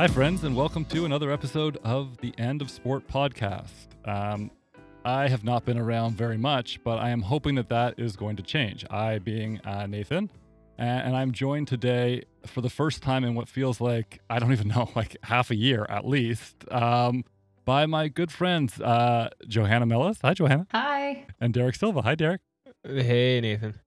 Hi, friends, and welcome to another episode of the End of Sport podcast. Um, I have not been around very much, but I am hoping that that is going to change. I, being uh, Nathan, and, and I'm joined today for the first time in what feels like, I don't even know, like half a year at least, um, by my good friends, uh, Johanna Mellis. Hi, Johanna. Hi. And Derek Silva. Hi, Derek. Hey, Nathan.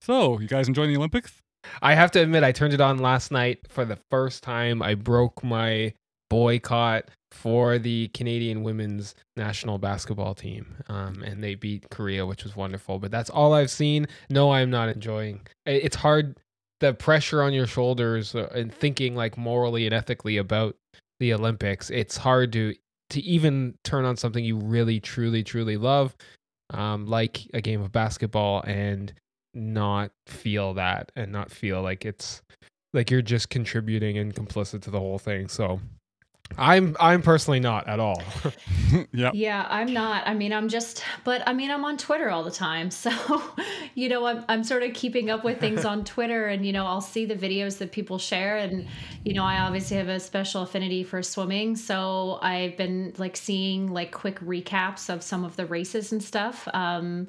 So, you guys enjoying the Olympics? I have to admit, I turned it on last night for the first time. I broke my boycott for the Canadian women's national basketball team, um, and they beat Korea, which was wonderful. But that's all I've seen. No, I'm not enjoying. It's hard. The pressure on your shoulders uh, and thinking like morally and ethically about the Olympics. It's hard to to even turn on something you really, truly, truly love, um, like a game of basketball, and not feel that and not feel like it's like you're just contributing and complicit to the whole thing. So I'm I'm personally not at all. yeah. Yeah, I'm not. I mean, I'm just but I mean, I'm on Twitter all the time. So, you know, I'm I'm sort of keeping up with things on Twitter and you know, I'll see the videos that people share and you know, I obviously have a special affinity for swimming, so I've been like seeing like quick recaps of some of the races and stuff. Um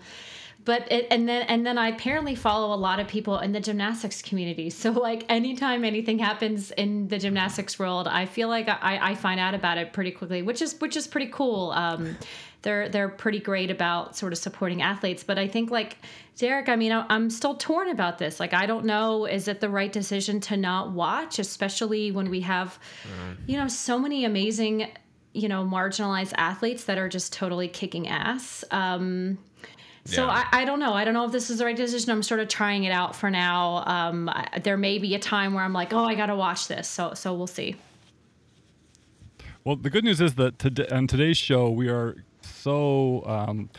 but it, and then and then I apparently follow a lot of people in the gymnastics community. So like anytime anything happens in the gymnastics world, I feel like I, I find out about it pretty quickly, which is which is pretty cool. Um, they're they're pretty great about sort of supporting athletes, but I think like Derek, I mean, I'm still torn about this. Like, I don't know, is it the right decision to not watch, especially when we have, mm. you know, so many amazing, you know, marginalized athletes that are just totally kicking ass. Um, so yeah. I, I don't know. I don't know if this is the right decision. I'm sort of trying it out for now. Um, I, there may be a time where I'm like, oh, I got to watch this. So so we'll see. Well, the good news is that today, on today's show, we are so um,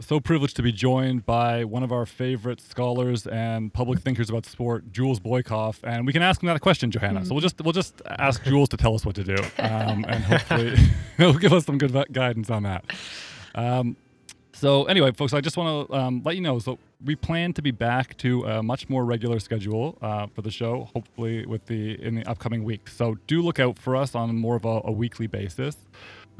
so privileged to be joined by one of our favorite scholars and public thinkers about sport, Jules Boykoff, and we can ask him that question, Johanna. Mm-hmm. So we'll just we'll just ask Jules to tell us what to do, um, and hopefully he'll give us some good guidance on that. Um, so anyway, folks, I just want to um, let you know. So we plan to be back to a much more regular schedule uh, for the show, hopefully with the in the upcoming weeks. So do look out for us on more of a, a weekly basis.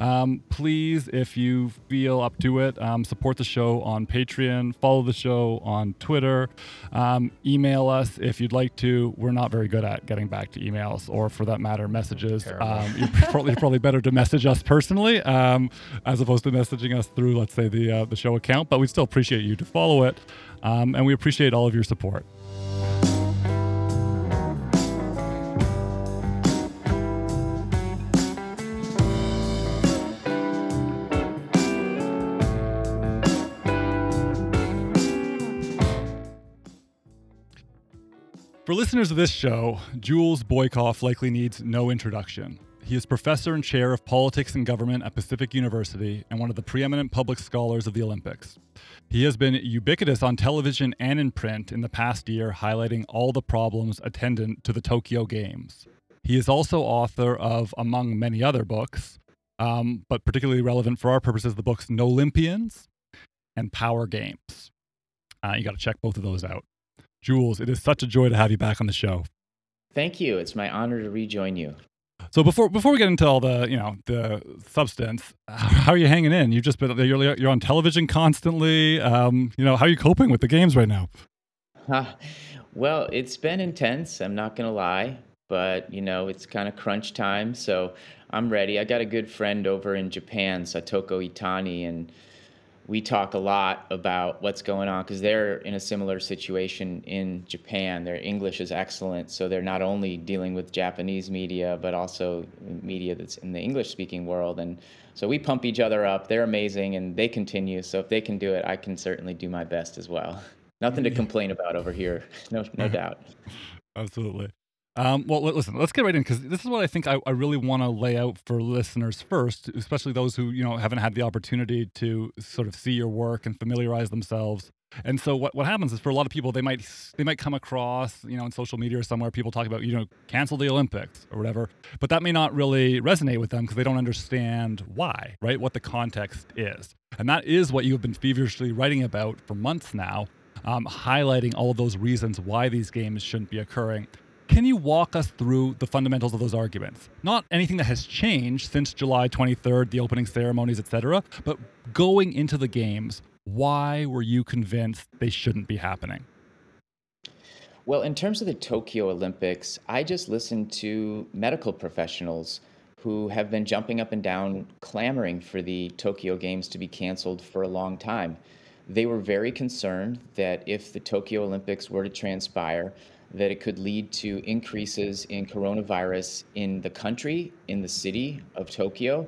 Um, please, if you feel up to it, um, support the show on Patreon, follow the show on Twitter, um, email us if you'd like to. We're not very good at getting back to emails or, for that matter, messages. Um, you're, probably, probably better to message us personally um, as opposed to messaging us through, let's say, the uh, the show account. But we still appreciate you to follow it, um, and we appreciate all of your support. For listeners of this show, Jules Boykoff likely needs no introduction. He is professor and chair of politics and government at Pacific University and one of the preeminent public scholars of the Olympics. He has been ubiquitous on television and in print in the past year, highlighting all the problems attendant to the Tokyo Games. He is also author of, among many other books, um, but particularly relevant for our purposes, the books NOlympians and Power Games. Uh, you got to check both of those out. Jules, it is such a joy to have you back on the show. Thank you. It's my honor to rejoin you. So before before we get into all the you know the substance, how are you hanging in? You've just been you're you're on television constantly. Um, you know how are you coping with the games right now? Uh, well, it's been intense. I'm not gonna lie, but you know it's kind of crunch time, so I'm ready. I got a good friend over in Japan, Satoko Itani, and we talk a lot about what's going on because they're in a similar situation in Japan. Their English is excellent, so they're not only dealing with Japanese media but also media that's in the English speaking world. And so we pump each other up. They're amazing and they continue. So if they can do it, I can certainly do my best as well. Nothing to complain about over here, no, no doubt. Absolutely. Um, well, listen, let's get right in because this is what I think I, I really want to lay out for listeners first, especially those who you know haven't had the opportunity to sort of see your work and familiarize themselves. And so what, what happens is for a lot of people they might they might come across you know in social media or somewhere people talk about you know cancel the Olympics or whatever, but that may not really resonate with them because they don't understand why, right? What the context is, and that is what you have been feverishly writing about for months now, um, highlighting all of those reasons why these games shouldn't be occurring Can you walk us through the fundamentals of those arguments? Not anything that has changed since July 23rd, the opening ceremonies, etc., but going into the games, why were you convinced they shouldn't be happening? Well, in terms of the Tokyo Olympics, I just listened to medical professionals who have been jumping up and down clamoring for the Tokyo Games to be canceled for a long time. They were very concerned that if the Tokyo Olympics were to transpire, that it could lead to increases in coronavirus in the country, in the city of Tokyo,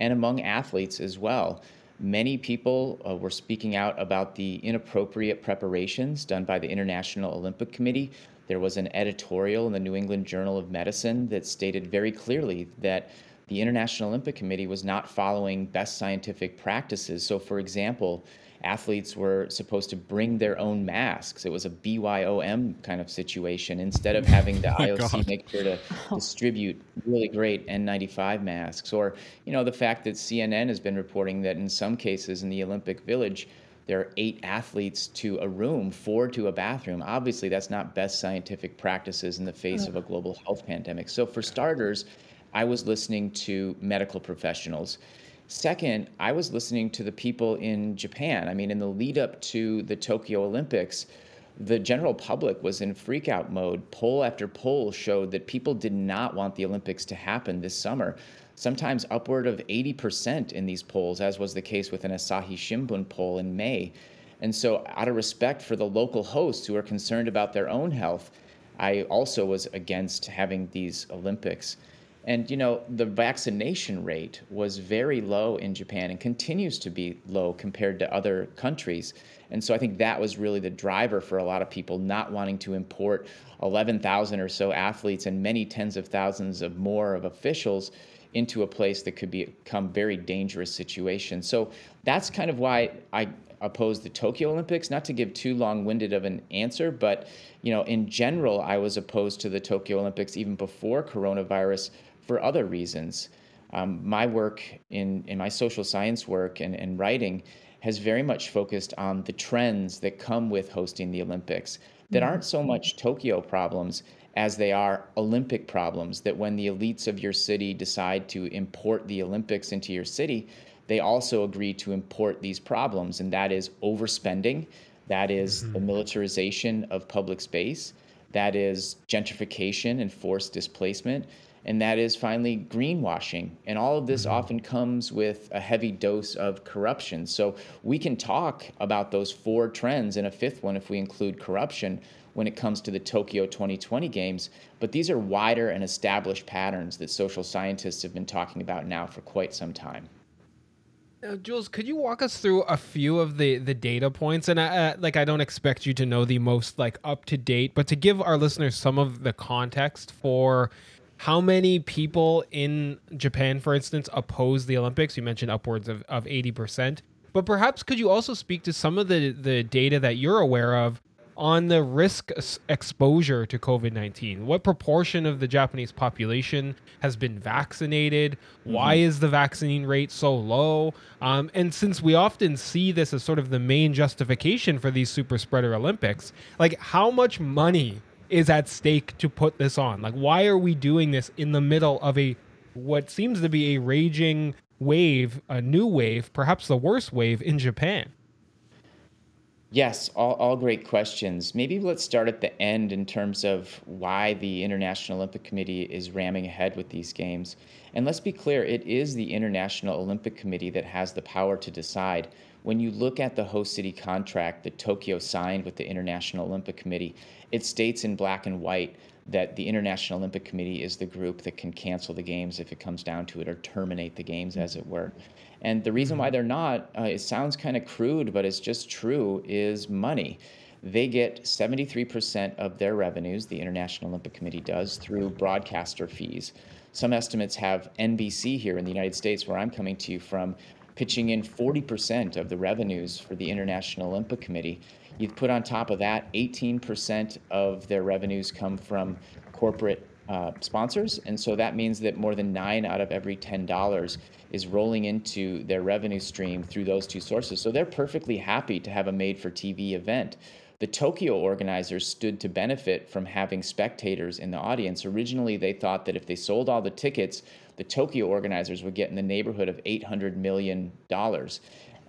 and among athletes as well. Many people uh, were speaking out about the inappropriate preparations done by the International Olympic Committee. There was an editorial in the New England Journal of Medicine that stated very clearly that the International Olympic Committee was not following best scientific practices. So, for example, athletes were supposed to bring their own masks. It was a BYOM kind of situation instead of having the oh IOC God. make sure to distribute really great N95 masks. Or, you know, the fact that CNN has been reporting that in some cases in the Olympic Village, there are eight athletes to a room, four to a bathroom. Obviously, that's not best scientific practices in the face of a global health pandemic. So, for starters, I was listening to medical professionals. Second, I was listening to the people in Japan. I mean, in the lead up to the Tokyo Olympics, the general public was in freakout mode. Poll after poll showed that people did not want the Olympics to happen this summer. Sometimes upward of 80% in these polls, as was the case with an Asahi Shimbun poll in May. And so, out of respect for the local hosts who are concerned about their own health, I also was against having these Olympics. And you know, the vaccination rate was very low in Japan and continues to be low compared to other countries. And so I think that was really the driver for a lot of people not wanting to import 11,000 or so athletes and many tens of thousands of more of officials into a place that could become very dangerous situation. So that's kind of why I oppose the Tokyo Olympics. Not to give too long-winded of an answer, but you know, in general, I was opposed to the Tokyo Olympics even before coronavirus for other reasons. Um, my work in, in my social science work and, and writing has very much focused on the trends that come with hosting the Olympics that aren't so much Tokyo problems as they are Olympic problems. That when the elites of your city decide to import the Olympics into your city, they also agree to import these problems, and that is overspending, that is mm-hmm. the militarization of public space, that is gentrification and forced displacement and that is finally greenwashing. And all of this mm-hmm. often comes with a heavy dose of corruption. So we can talk about those four trends and a fifth one if we include corruption when it comes to the Tokyo 2020 games. But these are wider and established patterns that social scientists have been talking about now for quite some time. Now, Jules, could you walk us through a few of the the data points? And uh, like, I don't expect you to know the most like up to date, but to give our listeners some of the context for how many people in Japan, for instance, oppose the Olympics? You mentioned upwards of, of 80%. But perhaps could you also speak to some of the, the data that you're aware of on the risk exposure to COVID 19? What proportion of the Japanese population has been vaccinated? Mm-hmm. Why is the vaccine rate so low? Um, and since we often see this as sort of the main justification for these super spreader Olympics, like how much money is at stake to put this on? Like, why are we doing this in the middle of a what seems to be a raging wave, a new wave, perhaps the worst wave in Japan? Yes, all, all great questions. Maybe let's start at the end in terms of why the International Olympic Committee is ramming ahead with these games. And let's be clear, it is the International Olympic Committee that has the power to decide when you look at the host city contract that Tokyo signed with the International Olympic Committee, it states in black and white that the International Olympic Committee is the group that can cancel the games if it comes down to it or terminate the games, as it were. And the reason why mm-hmm. they're not, uh, it sounds kind of crude, but it's just true, is money. They get 73% of their revenues, the International Olympic Committee does, through broadcaster fees. Some estimates have NBC here in the United States, where I'm coming to you from, pitching in 40% of the revenues for the International Olympic Committee. You put on top of that, 18% of their revenues come from corporate uh, sponsors. And so that means that more than nine out of every $10 is rolling into their revenue stream through those two sources. So they're perfectly happy to have a made for TV event. the Tokyo organizers stood to benefit from having spectators in the audience. Originally, they thought that if they sold all the tickets, the Tokyo organizers would get in the neighborhood of $800 million.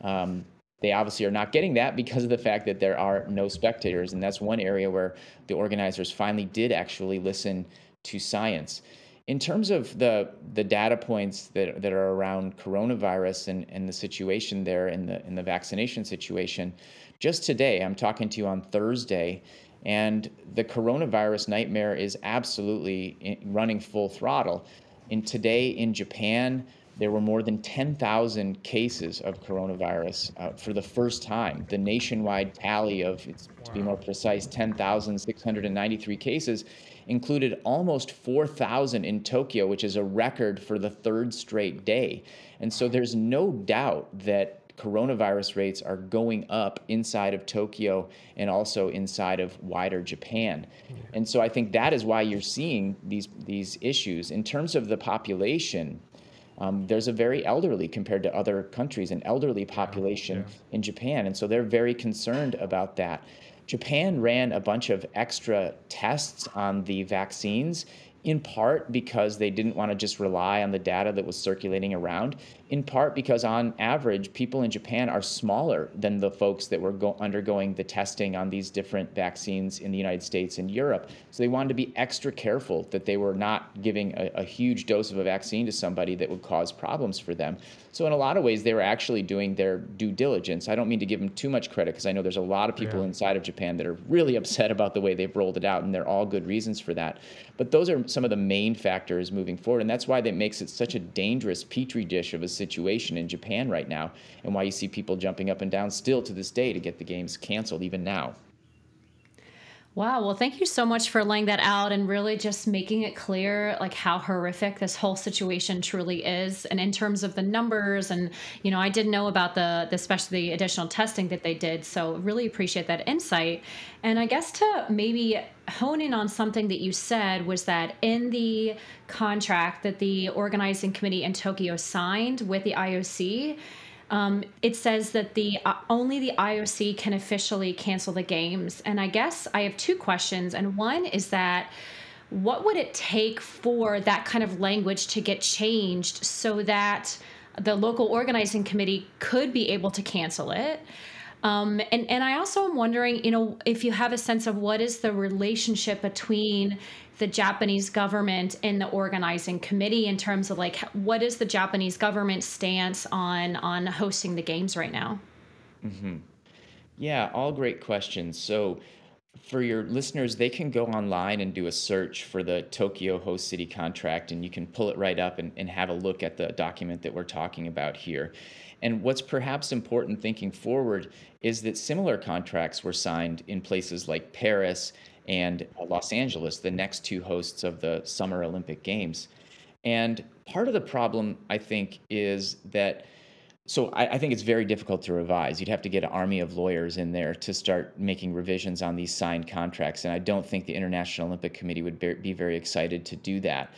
Um, they obviously are not getting that because of the fact that there are no spectators. And that's one area where the organizers finally did actually listen to science. In terms of the, the data points that, that are around coronavirus and, and the situation there in the, in the vaccination situation, just today, I'm talking to you on Thursday, and the coronavirus nightmare is absolutely running full throttle. And today in Japan, there were more than 10,000 cases of coronavirus uh, for the first time. The nationwide tally of, to be more precise, 10,693 cases included almost 4,000 in Tokyo, which is a record for the third straight day. And so there's no doubt that coronavirus rates are going up inside of Tokyo and also inside of wider Japan. And so I think that is why you're seeing these these issues in terms of the population. Um, there's a very elderly compared to other countries, an elderly population yeah. in Japan, and so they're very concerned about that. Japan ran a bunch of extra tests on the vaccines in part because they didn't want to just rely on the data that was circulating around, in part because, on average, people in Japan are smaller than the folks that were go- undergoing the testing on these different vaccines in the United States and Europe. So they wanted to be extra careful that they were not giving a, a huge dose of a vaccine to somebody that would cause problems for them. So, in a lot of ways, they were actually doing their due diligence. I don't mean to give them too much credit because I know there's a lot of people yeah. inside of Japan that are really upset about the way they've rolled it out, and they're all good reasons for that. But those are some of the main factors moving forward. And that's why that makes it such a dangerous petri dish of a situation in Japan right now, and why you see people jumping up and down still to this day to get the games canceled, even now. Wow. Well, thank you so much for laying that out and really just making it clear like how horrific this whole situation truly is. And in terms of the numbers and, you know, I didn't know about the, the especially the additional testing that they did. So really appreciate that insight. And I guess to maybe hone in on something that you said was that in the contract that the organizing committee in Tokyo signed with the IOC, um, it says that the uh, only the IOC can officially cancel the games. And I guess I have two questions. And one is that what would it take for that kind of language to get changed so that the local organizing committee could be able to cancel it? Um, and and I also am wondering, you know, if you have a sense of what is the relationship between the Japanese government in the organizing committee in terms of like what is the Japanese government stance on on hosting the games right now? Mm-hmm. Yeah, all great questions. So for your listeners, they can go online and do a search for the Tokyo host city contract, and you can pull it right up and, and have a look at the document that we're talking about here. And what's perhaps important thinking forward is that similar contracts were signed in places like Paris and uh, Los Angeles, the next two hosts of the Summer Olympic Games. And part of the problem, I think, is that. So I, I, think it's very difficult to revise. You'd have to get an army of lawyers in there to start making revisions on these signed contracts, and I don't think the International Olympic Committee would be very excited to do that.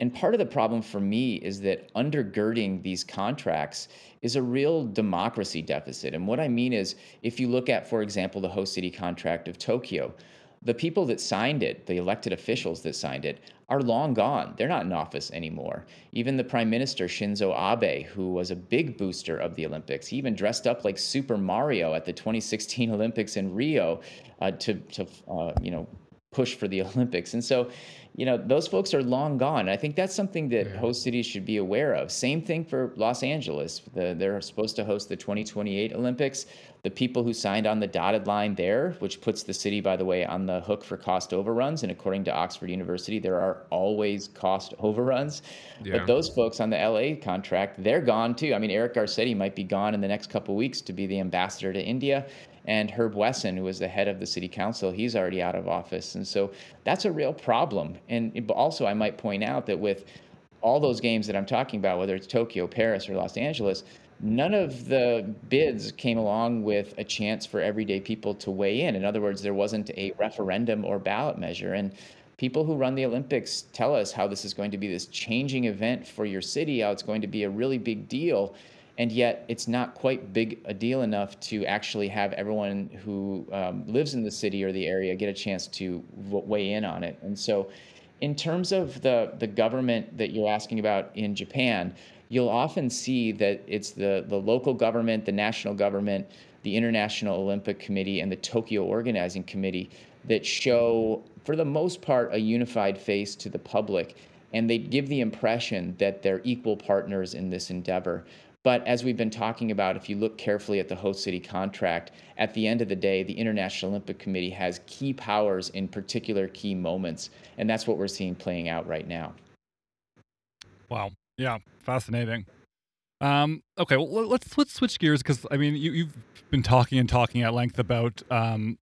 And part of the problem for me is that undergirding these contracts is a real democracy deficit. And what I mean is, if you look at, for example, the host city contract of Tokyo, the people that signed it, the elected officials that signed it, are long gone. They're not in office anymore. Even the Prime Minister Shinzo Abe, who was a big booster of the Olympics, he even dressed up like Super Mario at the 2016 Olympics in Rio uh, to, to uh, you know, push for the Olympics. And so you know, those folks are long gone. I think that's something that yeah. host cities should be aware of. Same thing for Los Angeles. The, they're supposed to host the 2028 Olympics. The people who signed on the dotted line there, which puts the city, by the way, on the hook for cost overruns. And according to Oxford University, there are always cost overruns. Yeah. But those folks on the LA contract, they're gone too. I mean, Eric Garcetti might be gone in the next couple weeks to be the ambassador to India. And Herb Wesson, who was the head of the city council, he's already out of office. And so that's a real problem. And also, I might point out that with all those games that I'm talking about, whether it's Tokyo, Paris, or Los Angeles, none of the bids came along with a chance for everyday people to weigh in. In other words, there wasn't a referendum or ballot measure. And people who run the Olympics tell us how this is going to be this changing event for your city, how it's going to be a really big deal. And yet it's not quite big a deal enough to actually have everyone who um, lives in the city or the area get a chance to weigh in on it. And so, in terms of the the government that you're asking about in Japan, you'll often see that it's the the local government, the national government, the International Olympic Committee, and the Tokyo Organizing Committee that show, for the most part, a unified face to the public. And they give the impression that they're equal partners in this endeavor. But as we've been talking about, if you look carefully at the host city contract, at the end of the day, the International Olympic Committee has key powers in particular key moments. And that's what we're seeing playing out right now. Wow. Yeah. Fascinating. Um, okay, well, let's let's switch gears because I mean you, you've been talking and talking at length about um,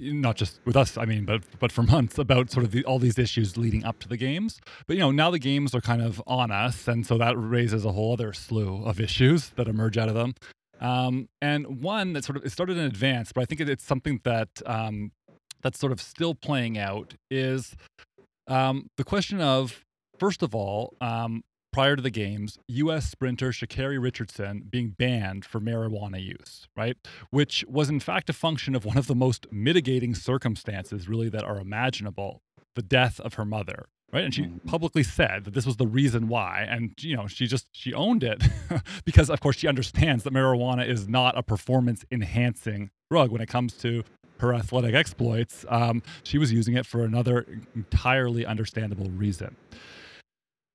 not just with us, I mean, but but for months about sort of the, all these issues leading up to the games. But you know, now the games are kind of on us, and so that raises a whole other slew of issues that emerge out of them. Um, and one that sort of it started in advance, but I think it's something that um, that's sort of still playing out is um, the question of first of all, um, prior to the games, U.S. sprinter Sha'Carri Richardson being banned for marijuana use, right? Which was in fact a function of one of the most mitigating circumstances, really, that are imaginable the death of her mother. Right. And she mm-hmm. publicly said that this was the reason why. And, you know, she just, she owned it because, of course, she understands that marijuana is not a performance enhancing drug when it comes to her athletic exploits. Um, she was using it for another entirely understandable reason.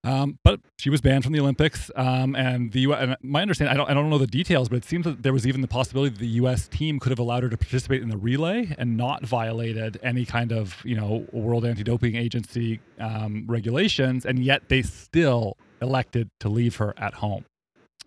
Um, but she was banned from the Olympics, um, and the U.S. And my understanding, I don't, I don't know the details, but it seems that there was even the possibility that the U.S. team could have allowed her to participate in the relay and not violated any kind of, you know, World Anti-Doping Agency um, regulations, and yet they still elected to leave her at home.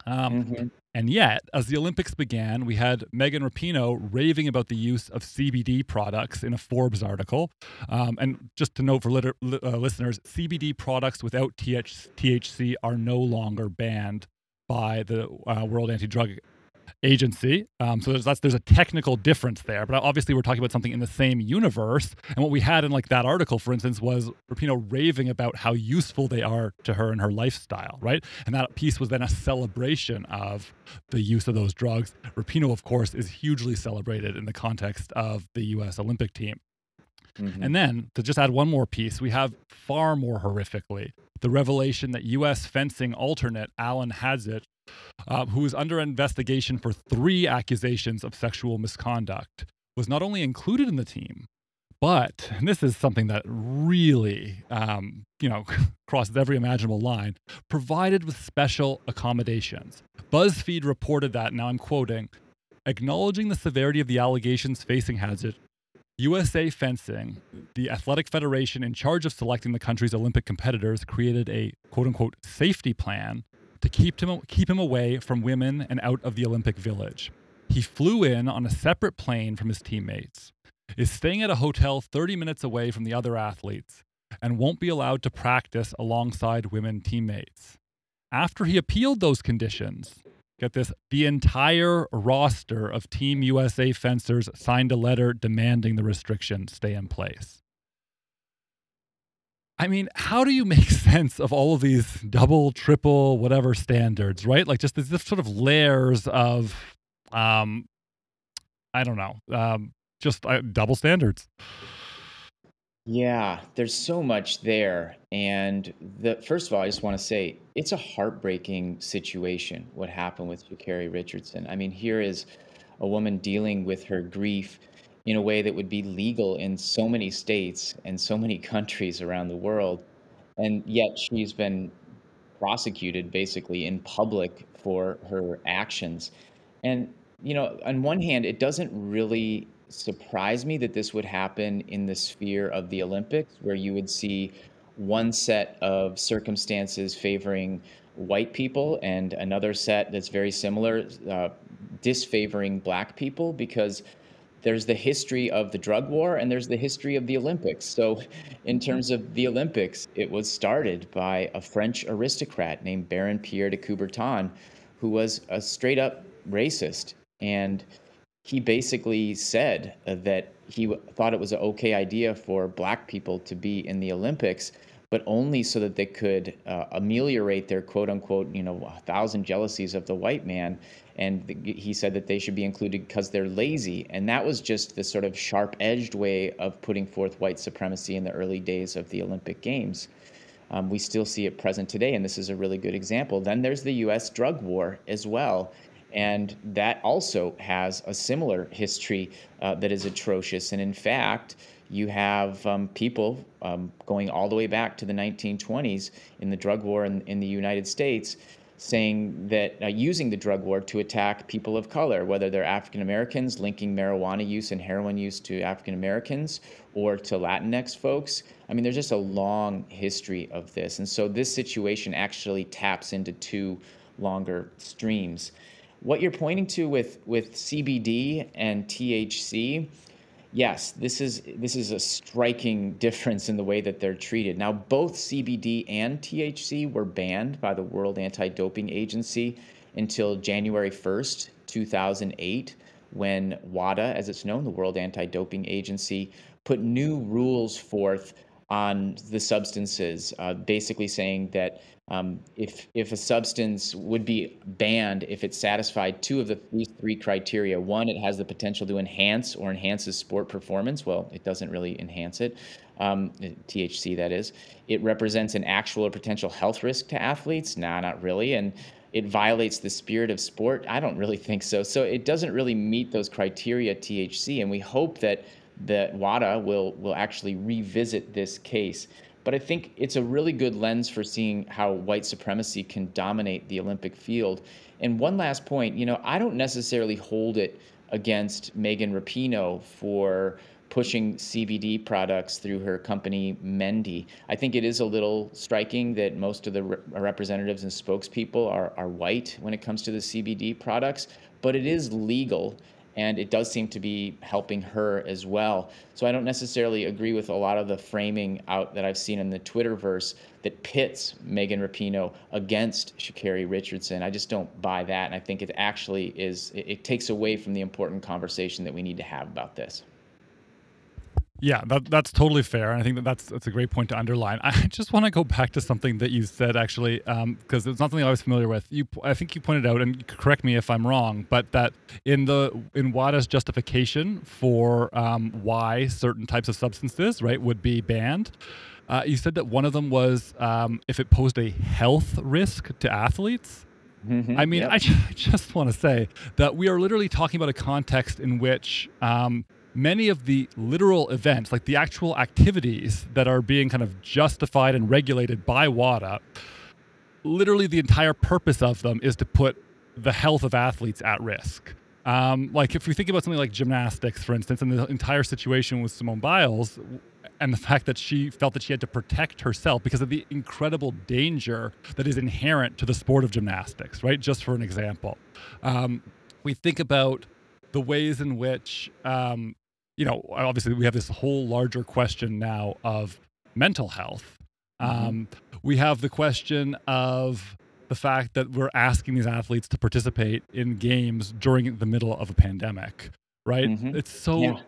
Um, mm-hmm. And yet, as the Olympics began, we had Megan Rapinoe raving about the use of CBD products in a Forbes article. Um, and just to note for uh, listeners, CBD products without TH- THC are no longer banned by the uh, World Anti Drug agency. Um, so there's that's, there's a technical difference there, but obviously we're talking about something in the same universe. And what we had in like that article, for instance, was Rapinoe raving about how useful they are to her and her lifestyle, right? And that piece was then a celebration of the use of those drugs. Rapinoe, of course, is hugely celebrated in the context of the U.S. Olympic team. Mm-hmm. And then to just add one more piece, we have far more horrifically the revelation that U.S. fencing alternate Alan Hadzic uh, who is under investigation for three accusations of sexual misconduct, was not only included in the team, but this is something that really, um, you know, crosses every imaginable line, provided with special accommodations. BuzzFeed reported that, now I'm quoting, acknowledging the severity of the allegations facing Hadzic, USA Fencing, the athletic federation in charge of selecting the country's Olympic competitors, created a quote unquote safety plan to keep him, keep him away from women and out of the Olympic Village. He flew in on a separate plane from his teammates, is staying at a hotel 30 minutes away from the other athletes, and won't be allowed to practice alongside women teammates. After he appealed those conditions, get this, the entire roster of Team USA fencers signed a letter demanding the restriction stay in place. I mean, how do you make sense of all of these double, triple, whatever standards, right? Like just this, this sort of layers of, um, I don't know, um, just uh, double standards. Yeah, there's so much there. And the first of all, I just want to say it's a heartbreaking situation what happened with Sha'Carri Richardson. I mean, here is a woman dealing with her grief in a way that would be legal in so many states and so many countries around the world. And yet she's been prosecuted basically in public for her actions. And, you know, on one hand, it doesn't really surprise me that this would happen in the sphere of the Olympics, where you would see one set of circumstances favoring white people and another set that's very similar, uh, disfavoring black people, because there's the history of the drug war and there's the history of the Olympics. So, in mm-hmm. terms of the Olympics, it was started by a French aristocrat named Baron Pierre de Coubertin, who was a straight up racist. And he basically said that he thought it was an okay idea for black people to be in the Olympics, but only so that they could uh, ameliorate their quote unquote, you know, a thousand jealousies of the white man. And the, he said that they should be included because they're lazy. And that was just the sort of sharp edged way of putting forth white supremacy in the early days of the Olympic Games. Um, we still see it present today, and this is a really good example. Then there's the US drug war as well. And that also has a similar history uh, that is atrocious. And in fact, you have um, people um, going all the way back to the 1920s in the drug war in, in the United States saying that uh, using the drug war to attack people of color, whether they're African Americans, linking marijuana use and heroin use to African Americans or to Latinx folks. I mean, there's just a long history of this. And so this situation actually taps into two longer streams. What you're pointing to with, with CBD and THC yes, this is this is a striking difference in the way that they're treated. Now, both CBD and THC were banned by the World Anti-Doping Agency until January 1st, 2008, when WADA, as it's known, the World Anti-Doping Agency, put new rules forth on the substances, uh, basically saying that um, if if a substance would be banned if it satisfied two of the these three criteria. One, it has the potential to enhance or enhances sport performance. Well, it doesn't really enhance it. Um, THC, that is. It represents an actual or potential health risk to athletes. Nah, not really. And it violates the spirit of sport. I don't really think so. So it doesn't really meet those criteria, THC. And we hope that that WADA will will actually revisit this case. But I think it's a really good lens for seeing how white supremacy can dominate the Olympic field. And one last point, you know, I don't necessarily hold it against Megan Rapinoe for pushing CBD products through her company Mendi. I think it is a little striking that most of the re- representatives and spokespeople are, are white when it comes to the CBD products, but it is legal and it does seem to be helping her as well. So I don't necessarily agree with a lot of the framing out that I've seen in the Twitterverse that pits Megan Rapinoe against Sha'Carri Richardson. I just don't buy that, and I think it actually is. It, it takes away from the important conversation that we need to have about this. Yeah, that, that's totally fair. And I think that that's, that's a great point to underline. I just want to go back to something that you said, actually, because um, it's not something I was familiar with. You, I think you pointed out, and correct me if I'm wrong, but that in the in WADA's justification for um, why certain types of substances, right, would be banned, uh, you said that one of them was um, if it posed a health risk to athletes. Mm-hmm, I mean, yep. I, I, just want to say that we are literally talking about a context in which um, many of the literal events, like the actual activities that are being kind of justified and regulated by WADA, literally the entire purpose of them is to put the health of athletes at risk. Um, like if we think about something like gymnastics, for instance, and the entire situation with Simone Biles, and the fact that she felt that she had to protect herself because of the incredible danger that is inherent to the sport of gymnastics, right? Just for an example, um, we think about the ways in which um, you know, obviously we have this whole larger question now of mental health. Mm-hmm. Um, we have the question of the fact that we're asking these athletes to participate in games during the middle of a pandemic, right? Mm-hmm. It's so yeah.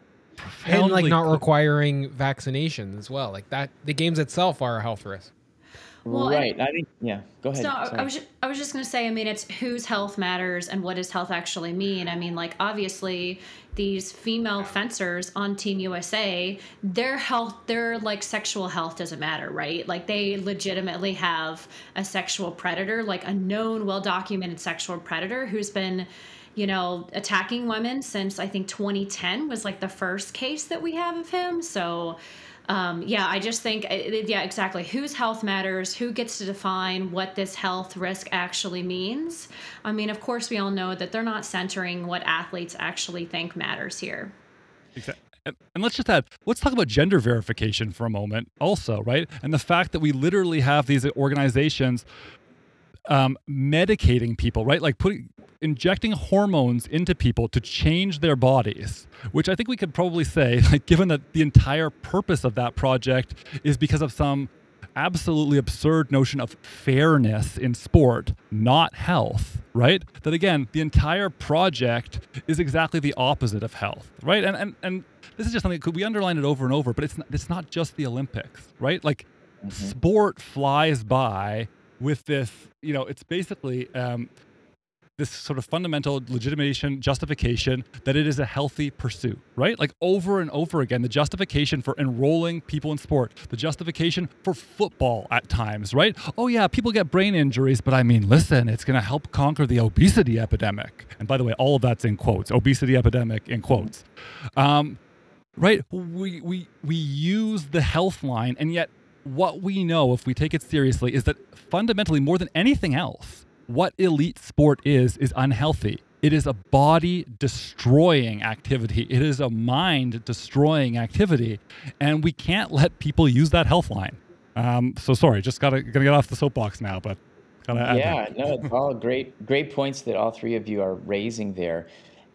and like not requiring vaccination as well. Like that, the games itself are a health risk. Well, right. I think yeah. Go ahead. So I was just, I was just going to say. I mean, it's whose health matters and what does health actually mean. I mean, like obviously these female fencers on Team USA, their health, their like sexual health doesn't matter, right? Like they legitimately have a sexual predator, like a known, well documented sexual predator who's been you know, attacking women since I think 2010 was like the first case that we have of him. So, um, yeah, I just think, uh, yeah, exactly. Whose health matters? Who gets to define what this health risk actually means? I mean, of course, we all know that they're not centering what athletes actually think matters here. Exactly. And, and let's just add, let's talk about gender verification for a moment, also, right? And the fact that we literally have these organizations um, medicating people, right? Like putting injecting hormones into people to change their bodies, which I think we could probably say, like, given that the entire purpose of that project is because of some absolutely absurd notion of fairness in sport, not health, right? That again, the entire project is exactly the opposite of health, right? And and and this is just something could we underline it over and over, but it's not, it's not just the Olympics, right? Like sport flies by with this, you know, it's basically um, this sort of fundamental legitimation justification that it is a healthy pursuit, right? Like over and over again, the justification for enrolling people in sport, the justification for football at times, right? Oh, yeah, people get brain injuries, but I mean, listen, it's going to help conquer the obesity epidemic. And by the way, all of that's in quotes obesity epidemic in quotes. Um, right? We, we, we use the health line, and yet what we know, if we take it seriously, is that fundamentally, more than anything else, what elite sport is, is unhealthy. It is a body destroying activity. It is a mind destroying activity. And we can't let people use that health line. Um, so sorry, just gotta gonna get off the soapbox now, but Yeah, no, it's all great, great points that all three of you are raising there.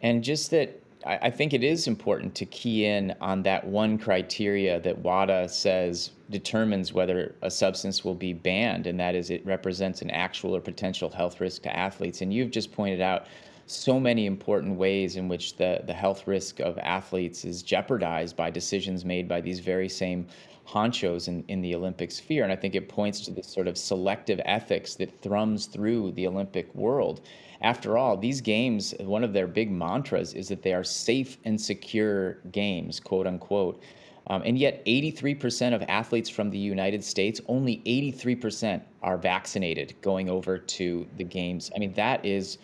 And just that I, I think it is important to key in on that one criteria that WADA says determines whether a substance will be banned, and that is it represents an actual or potential health risk to athletes. And you've just pointed out so many important ways in which the, the health risk of athletes is jeopardized by decisions made by these very same honchos in, in the Olympic sphere. And I think it points to this sort of selective ethics that thrums through the Olympic world. After all, these games, one of their big mantras is that they are safe and secure games, quote unquote. Um, and yet, 83% of athletes from the United States, only 83% are vaccinated going over to the games. I mean, that is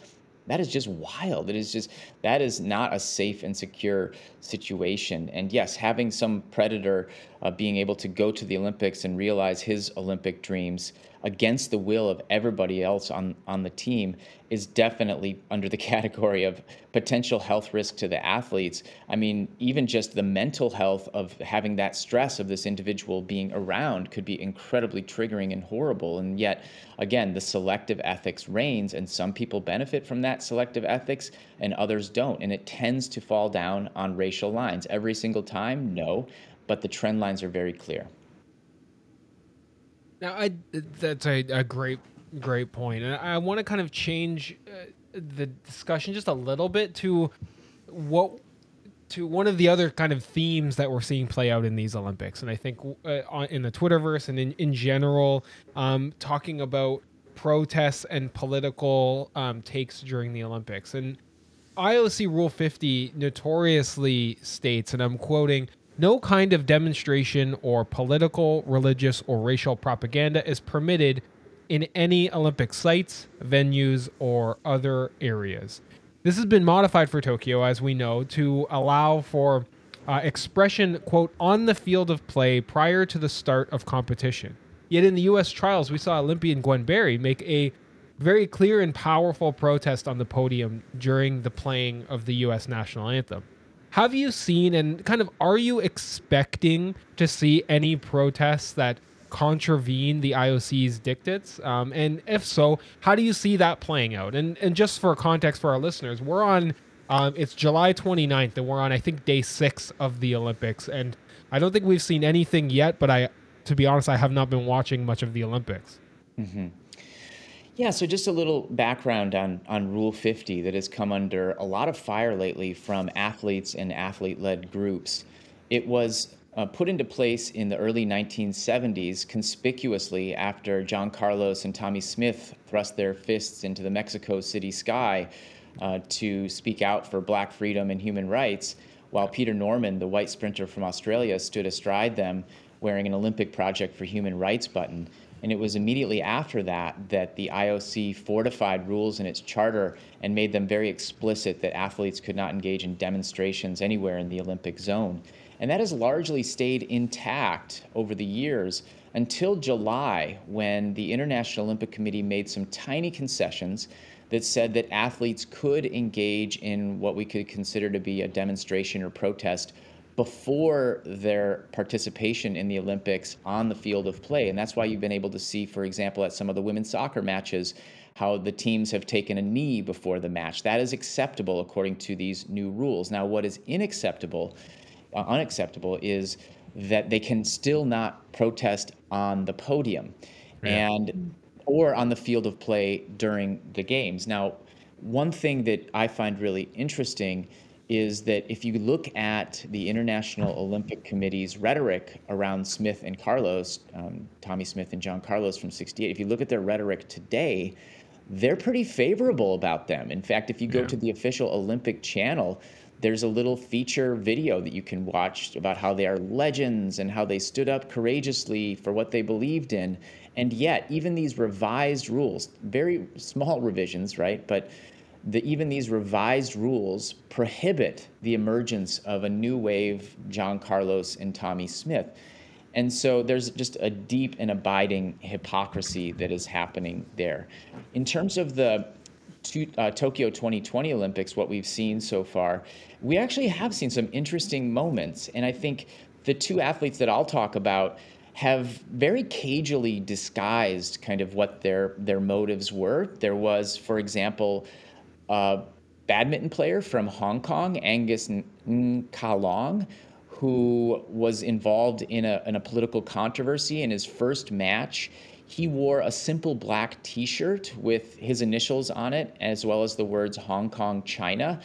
that is just wild. It is just that is not a safe and secure situation. And yes, having some predator uh, being able to go to the Olympics and realize his Olympic dreams against the will of everybody else on on the team is definitely under the category of potential health risk to the athletes. I mean, even just the mental health of having that stress of this individual being around could be incredibly triggering and horrible. And yet, again, the selective ethics reigns, and some people benefit from that selective ethics and others don't. And it tends to fall down on racial lines. Every single time, no, but the trend lines are very clear. Now, I that's a, a great great point, and I want to kind of change uh, the discussion just a little bit to what to one of the other kind of themes that we're seeing play out in these Olympics, and I think uh, in the Twitterverse and in in general, um, talking about protests and political um, takes during the Olympics, and IOC Rule 50 notoriously states, and I'm quoting no kind of demonstration or political, religious, or racial propaganda is permitted in any Olympic sites, venues, or other areas. This has been modified for Tokyo, as we know, to allow for uh, expression, quote, on the field of play prior to the start of competition. Yet in the U.S. trials, we saw Olympian Gwen Berry make a very clear and powerful protest on the podium during the playing of the U.S. national anthem. Have you seen and kind of are you expecting to see any protests that contravene the IOC's dictates? Um, and if so, how do you see that playing out? And and just for context for our listeners, we're on um, it's July 29th and we're on I think day six of the Olympics, and I don't think we've seen anything yet. But I, to be honest, I have not been watching much of the Olympics. Mm-hmm. Yeah, so just a little background on, on Rule 50 that has come under a lot of fire lately from athletes and athlete led groups. It was uh, put into place in the early 1970s, conspicuously after John Carlos and Tommie Smith thrust their fists into the Mexico City sky uh, to speak out for black freedom and human rights, while Peter Norman, the white sprinter from Australia, stood astride them wearing an Olympic Project for Human Rights button. And it was immediately after that that the IOC fortified rules in its charter and made them very explicit that athletes could not engage in demonstrations anywhere in the Olympic zone. And that has largely stayed intact over the years until July, when the International Olympic Committee made some tiny concessions that said that athletes could engage in what we could consider to be a demonstration or protest before their participation in the Olympics on the field of play. And that's why you've been able to see, for example, at some of the women's soccer matches, how the teams have taken a knee before the match. That is acceptable according to these new rules. Now, what is unacceptable, uh, unacceptable is that they can still not protest on the podium yeah. and or on the field of play during the games. Now, one thing that I find really interesting is that if you look at the International Olympic Committee's rhetoric around Smith and Carlos, um, Tommie Smith and John Carlos from 68, if you look at their rhetoric today, they're pretty favorable about them. In fact, if you go Yeah. to the official Olympic channel, there's a little feature video that you can watch about how they are legends and how they stood up courageously for what they believed in. And yet, even these revised rules, very small revisions, right? But the, even these revised rules prohibit the emergence of a new wave John Carlos and Tommie Smith. And so there's just a deep and abiding hypocrisy that is happening there. In terms of the to, uh, Tokyo 2020 Olympics, what we've seen so far, we actually have seen some interesting moments. And I think the two athletes that I'll talk about have very cagily disguised kind of what their their motives were. There was, for example, a badminton player from Hong Kong, Angus Kalong, who was involved in a, in a political controversy in his first match. He wore a simple black t shirt with his initials on it, as well as the words Hong Kong, China.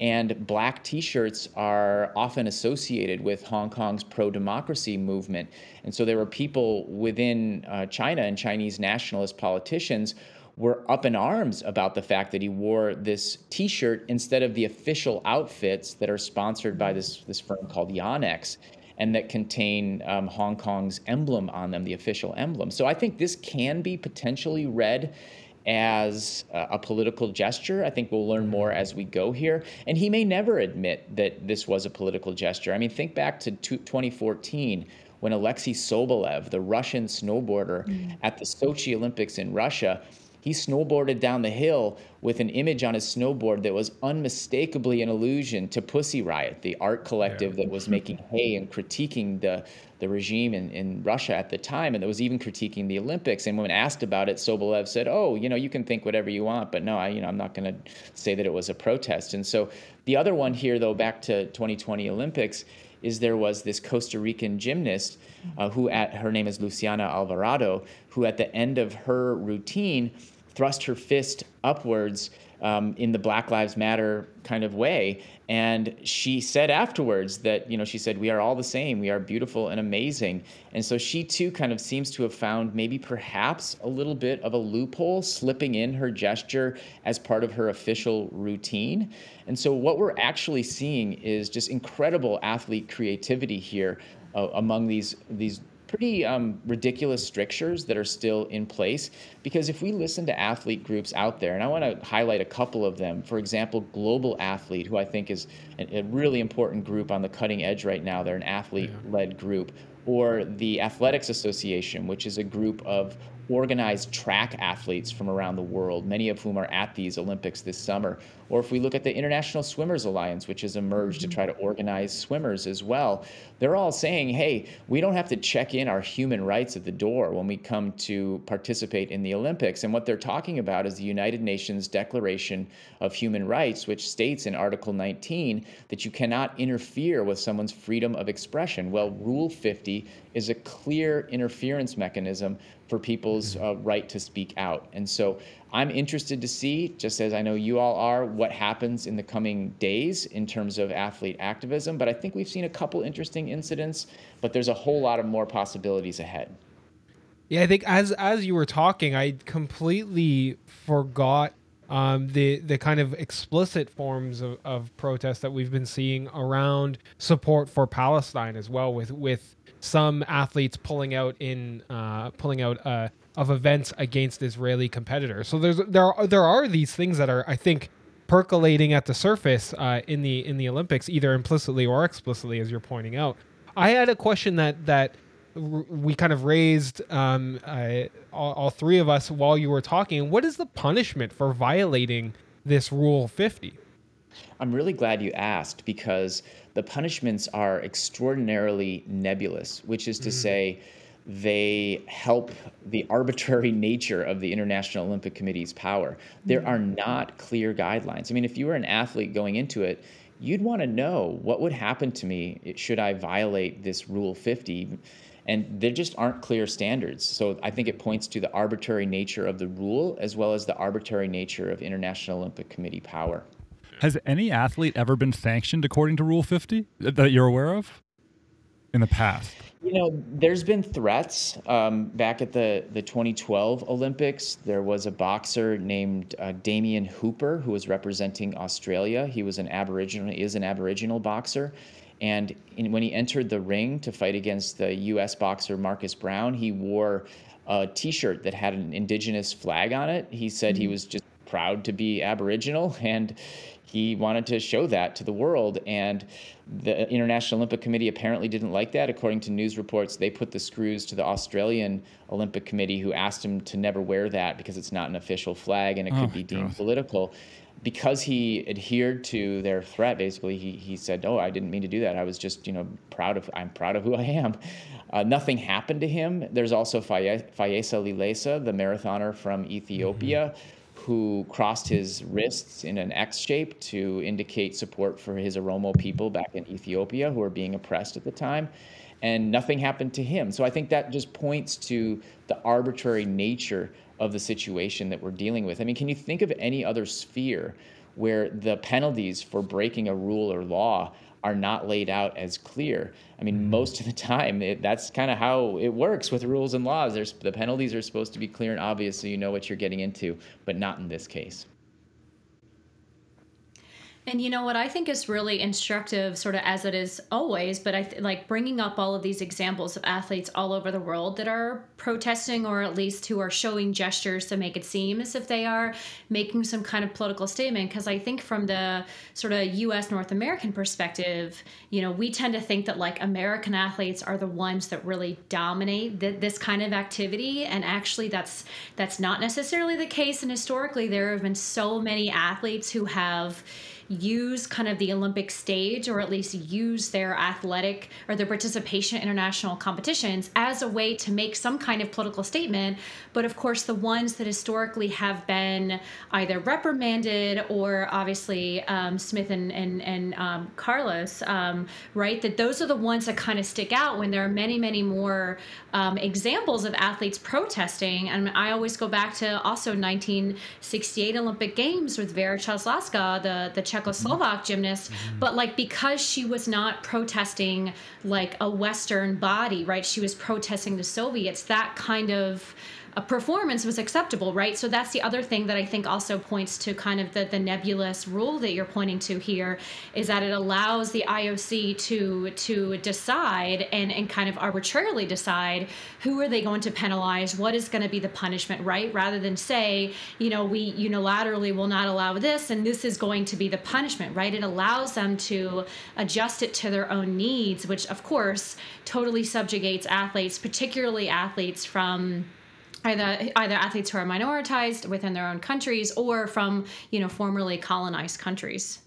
And black t shirts are often associated with Hong Kong's pro democracy movement. And so there were people within uh, China and Chinese nationalist politicians were up in arms about the fact that he wore this T-shirt instead of the official outfits that are sponsored by this this firm called Yonex, and that contain um, Hong Kong's emblem on them, the official emblem. So I think this can be potentially read as a, a political gesture. I think we'll learn more as we go here. And he may never admit that this was a political gesture. I mean, think back to 2014 when Alexei Sobolev, the Russian snowboarder at the Sochi Olympics in Russia, he snowboarded down the hill with an image on his snowboard that was unmistakably an allusion to Pussy Riot, the art collective that was making hay and critiquing the, the regime in, in Russia at the time, and that was even critiquing the Olympics. And when asked about it, Sobolev said, "Oh, you know, you can think whatever you want, but no, I, you know, I'm not going to say that it was a protest." And so the other one here, though, back to 2020 Olympics, is there was this Costa Rican gymnast uh, who at her name is Luciana Alvarado, who at the end of her routine thrust her fist upwards um, in the Black Lives Matter kind of way. And she said afterwards that, you know, she said, We are all the same. We are beautiful and amazing. And so she too kind of seems to have found maybe perhaps a little bit of a loophole slipping in her gesture as part of her official routine. And so what we're actually seeing is just incredible athlete creativity here uh, among these these pretty um, ridiculous strictures that are still in place. Because if we listen to athlete groups out there, and I want to highlight a couple of them, for example, Global Athlete, who I think is a, a really important group on the cutting edge right now, they're an athlete led group, or the Athletics Association, which is a group of organized track athletes from around the world, many of whom are at these Olympics this summer. Or if we look at the International Swimmers Alliance, which has emerged to mm-hmm. try to organize swimmers as well, they're all saying, hey, we don't have to check in our human rights at the door when we come to participate in the Olympics. And what they're talking about is the United Nations Declaration of Human Rights, which states in Article 19 that you cannot interfere with someone's freedom of expression. Well, Rule 50 is a clear interference mechanism for people's uh, right to speak out. And so I'm interested to see, just as I know you all are, what happens in the coming days in terms of athlete activism. But I think we've seen a couple interesting incidents, but there's a whole lot of more possibilities ahead. Yeah, I think as as you were talking, I completely forgot um, the the kind of explicit forms of, of protest that we've been seeing around support for Palestine as well, with with some athletes pulling out in uh, pulling out uh, of events against Israeli competitors. So there's there are there are these things that are I think percolating at the surface uh, in the in the Olympics, either implicitly or explicitly, as you're pointing out. I had a question that that we kind of raised um, uh, all, all three of us while you were talking. What is the punishment for violating this Rule 50? I'm really glad you asked because the punishments are extraordinarily nebulous, which is to say, they help the arbitrary nature of the International Olympic Committee's power. There are not clear guidelines. I mean, if you were an athlete going into it, you'd want to know what would happen to me should I violate this Rule 50. And there just aren't clear standards. So I think it points to the arbitrary nature of the rule as well as the arbitrary nature of International Olympic Committee power. Has any athlete ever been sanctioned according to Rule 50 that you're aware of in the past? You know, there's been threats. Um, back at the, the 2012 Olympics, there was a boxer named uh, Damien Hooper who was representing Australia. He was an Aboriginal, is an Aboriginal boxer. And in, when he entered the ring to fight against the U.S. boxer Marcus Brown, he wore a T-shirt that had an indigenous flag on it. He said mm-hmm. he was just proud to be Aboriginal, and he wanted to show that to the world. And the International Olympic Committee apparently didn't like that. According to news reports, they put the screws to the Australian Olympic Committee, who asked him to never wear that because it's not an official flag and it could oh, be deemed God. political. Because he adhered to their threat, basically, he, he said, "Oh, I didn't mean to do that. I was just, you know, proud of. I'm proud of who I am." Uh, nothing happened to him. There's also Feyisa Lilesa, the marathoner from Ethiopia. Mm-hmm who crossed his wrists in an X shape to indicate support for his Oromo people back in Ethiopia who were being oppressed at the time. And nothing happened to him. So I think that just points to the arbitrary nature of the situation that we're dealing with. I mean, can you think of any other sphere where the penalties for breaking a rule or law are not laid out as clear. I mean, mm-hmm. most of the time, it, that's kind of how it works with rules and laws. There's, the penalties are supposed to be clear and obvious so you know what you're getting into, but not in this case. And you know what I think is really instructive, sort of as it is always, but I th- like bringing up all of these examples of athletes all over the world that are protesting or at least who are showing gestures to make it seem as if they are making some kind of political statement. Because I think from the sort of US North American perspective, you know, we tend to think that like American athletes are the ones that really dominate th- this kind of activity. And actually, that's that's not necessarily the case. And historically, there have been so many athletes who have use kind of the Olympic stage or at least use their athletic or their participation in international competitions as a way to make some kind of political statement. But of course, the ones that historically have been either reprimanded or obviously um, Smith and, and, and um, Carlos, um, right? That those are the ones that kind of stick out when there are many, many more um, examples of athletes protesting. And I always go back to also 1968 Olympic Games with Vera Čáslavská, the, the Czech Czechoslovak gymnast, mm-hmm. but like because she was not protesting like a Western body, right? She was protesting the Soviets. That kind of a performance was acceptable, right? So that's the other thing that I think also points to kind of the, the nebulous rule that you're pointing to here is that it allows the IOC to to decide and, and kind of arbitrarily decide who are they going to penalize, what is going to be the punishment, right? Rather than say, you know, we unilaterally will not allow this and this is going to be the punishment, right? It allows them to adjust it to their own needs, which of course totally subjugates athletes, particularly athletes from either either athletes who are minoritized within their own countries or from you know formerly colonized countries.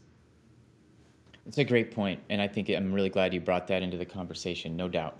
It's a great point and i think i'm really glad you brought that into the conversation no doubt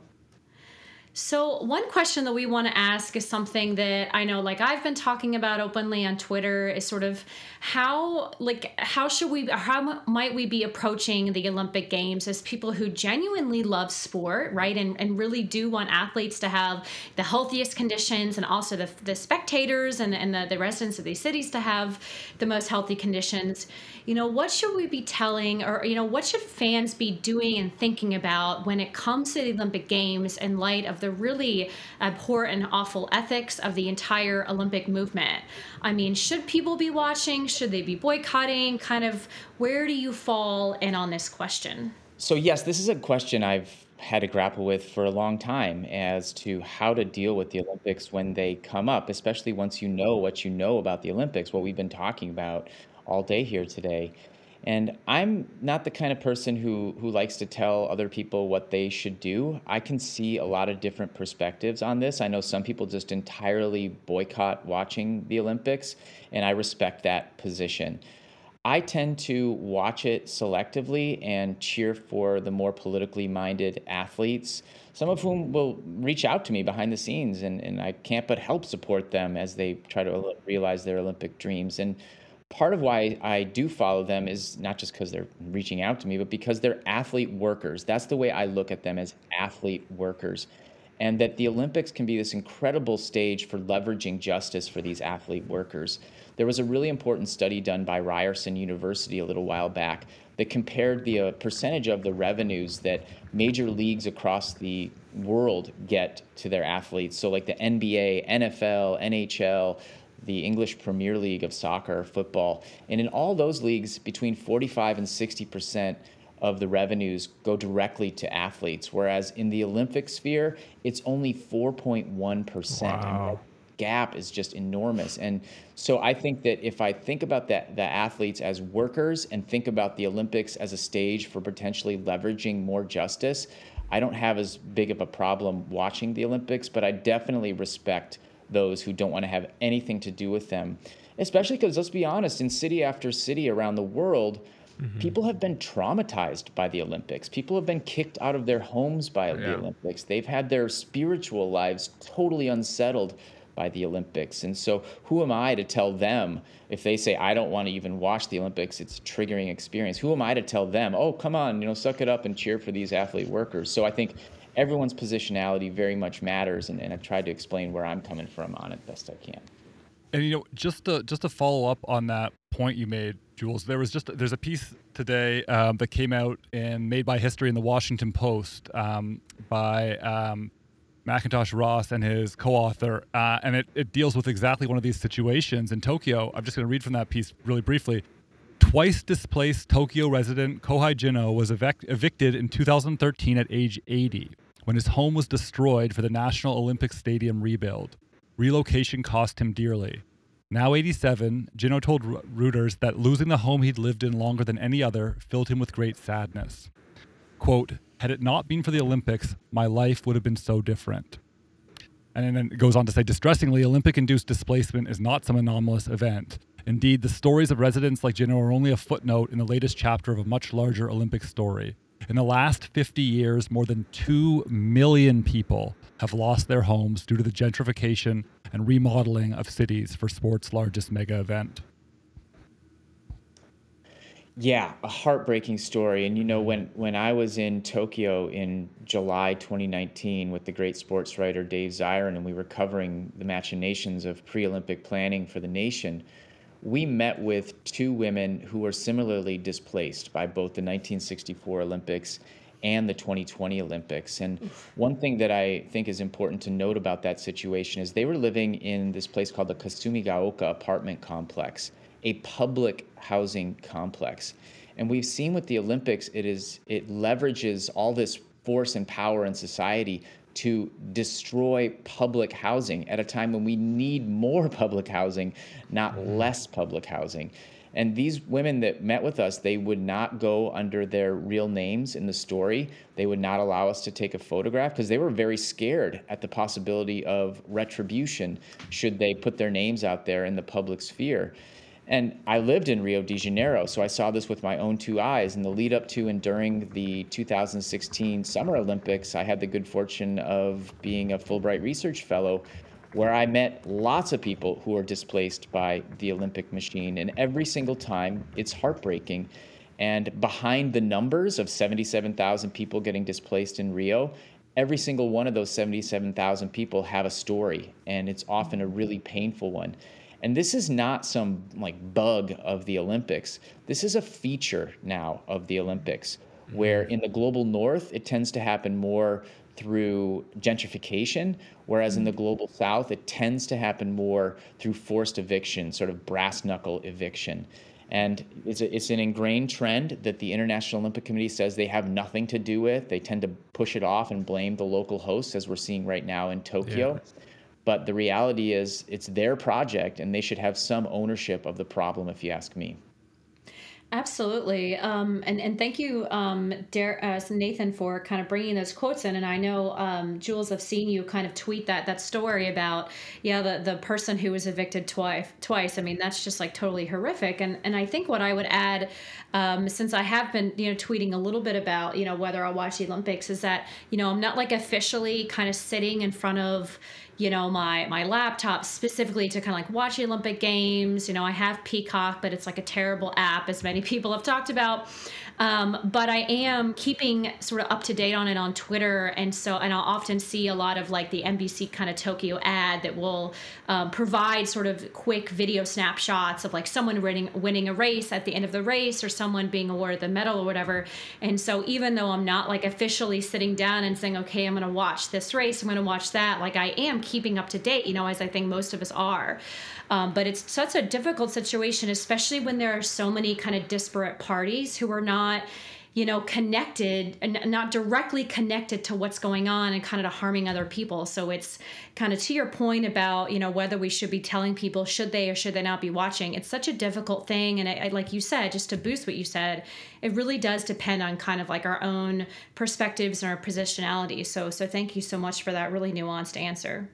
so, one question that we want to ask is something that I know like I've been talking about openly on Twitter is sort of how like how should we how might we be approaching the Olympic Games as people who genuinely love sport, right? And and really do want athletes to have the healthiest conditions and also the, the spectators and, and the, the residents of these cities to have the most healthy conditions you know, what should we be telling or, you know, what should fans be doing and thinking about when it comes to the Olympic Games in light of the really uh, abhorrent and awful ethics of the entire Olympic movement? I mean, should people be watching? Should they be boycotting? Kind of where do you fall in on this question? So, yes, this is a question I've had to grapple with for a long time as to how to deal with the Olympics when they come up, especially once you know what you know about the Olympics, what we've been talking about all day here today. And I'm not the kind of person who, who likes to tell other people what they should do. I can see a lot of different perspectives on this. I know some people just entirely boycott watching the Olympics, and I respect that position. I tend to watch it selectively and cheer for the more politically minded athletes, some of whom will reach out to me behind the scenes, and, and I can't but help support them as they try to realize their Olympic dreams. And part of why I do follow them is not just because they're reaching out to me, but because they're athlete workers. That's the way I look at them as athlete workers. and that the Olympics can be this incredible stage for leveraging justice for these athlete workers. There was a really important study done by Ryerson University a little while back that compared the uh, percentage of the revenues that major leagues across the world get to their athletes. So, like the NBA, NFL, NHL, the English Premier League of soccer, football. And in all those leagues, between 45 and 60 percent of the revenues go directly to athletes, whereas in the Olympic sphere, it's only 4.1 percent. Wow gap is just enormous. And so I think that if I think about that the athletes as workers and think about the Olympics as a stage for potentially leveraging more justice, I don't have as big of a problem watching the Olympics, but I definitely respect those who don't want to have anything to do with them. Especially because let's be honest, in city after city around the world, Mm-hmm. People have been traumatized by the Olympics. People have been kicked out of their homes by yeah. the Olympics. They've had their spiritual lives totally unsettled by the Olympics. And so, who am I to tell them if they say, I don't want to even watch the Olympics, it's a triggering experience? Who am I to tell them, oh, come on, you know, suck it up and cheer for these athlete workers? So, I think everyone's positionality very much matters. And, and I've tried to explain where I'm coming from on it best I can. And you know, just to just to follow up on that point you made, Jules, there was just there's a piece today um, that came out and made by History in the Washington Post um, by um, MacIntosh Ross and his co-author, uh, and it, it deals with exactly one of these situations in Tokyo. I'm just going to read from that piece really briefly. Twice displaced Tokyo resident Kohei Jinno was evic- evicted in 2013 at age 80 when his home was destroyed for the National Olympic Stadium rebuild. Relocation cost him dearly. Now 87, Jinno told Reuters that losing the home he'd lived in longer than any other filled him with great sadness. Quote, had it not been for the Olympics, my life would have been so different. And then it goes on to say, distressingly, Olympic induced displacement is not some anomalous event. Indeed, the stories of residents like Jinno are only a footnote in the latest chapter of a much larger Olympic story. In the last 50 years, more than 2 million people have lost their homes due to the gentrification and remodeling of cities for sport's largest mega event. Yeah, a heartbreaking story. And you know, when when I was in Tokyo in July 2019 with the great sports writer Dave Zirin, and we were covering the machinations of pre-Olympic planning for the nation, we met with two women who were similarly displaced by both the 1964 Olympics and the 2020 Olympics. And one thing that I think is important to note about that situation is they were living in this place called the Kasumigaoka apartment complex a public housing complex. And we've seen with the Olympics, it is it leverages all this force and power in society to destroy public housing at a time when we need more public housing, not mm-hmm. less public housing. And these women that met with us, they would not go under their real names in the story. They would not allow us to take a photograph because they were very scared at the possibility of retribution should they put their names out there in the public sphere. And I lived in Rio de Janeiro, so I saw this with my own two eyes. In the lead up to and during the 2016 Summer Olympics, I had the good fortune of being a Fulbright Research Fellow, where I met lots of people who are displaced by the Olympic machine. And every single time, it's heartbreaking. And behind the numbers of 77,000 people getting displaced in Rio, every single one of those 77,000 people have a story, and it's often a really painful one. And this is not some like bug of the Olympics. This is a feature now of the Olympics, mm-hmm. where in the global north, it tends to happen more through gentrification, whereas in the mm-hmm. global south, it tends to happen more through forced eviction, sort of brass knuckle eviction. And it's, a, it's an ingrained trend that the International Olympic Committee says they have nothing to do with. They tend to push it off and blame the local hosts, as we're seeing right now in Tokyo. Yeah. But the reality is, it's their project, and they should have some ownership of the problem, if you ask me. Absolutely, um, and and thank you, um, uh, Nathan, for kind of bringing those quotes in. And I know um, Jules, I've seen you kind of tweet that that story about yeah the the person who was evicted twice. Twice. I mean, that's just like totally horrific. And and I think what I would add, um, since I have been you know tweeting a little bit about you know whether I'll watch the Olympics, is that you know I'm not like officially kind of sitting in front of you know my my laptop specifically to kind of like watch the olympic games. You know i have peacock but it's like a terrible app as many people have talked about um, but I am keeping sort of up to date on it on Twitter, and so and I'll often see a lot of like the NBC kind of Tokyo ad that will um, provide sort of quick video snapshots of like someone winning winning a race at the end of the race or someone being awarded the medal or whatever. And so even though I'm not like officially sitting down and saying, okay, I'm going to watch this race, I'm going to watch that, like I am keeping up to date, you know, as I think most of us are. Um, but it's such a difficult situation, especially when there are so many kind of disparate parties who are not you know connected and not directly connected to what's going on and kind of harming other people. So it's kind of to your point about you know whether we should be telling people should they or should they not be watching it's such a difficult thing. And I, I, like you said just to boost what you said it really does depend on kind of like our own perspectives and our positionality. So so thank you so much for that really nuanced answer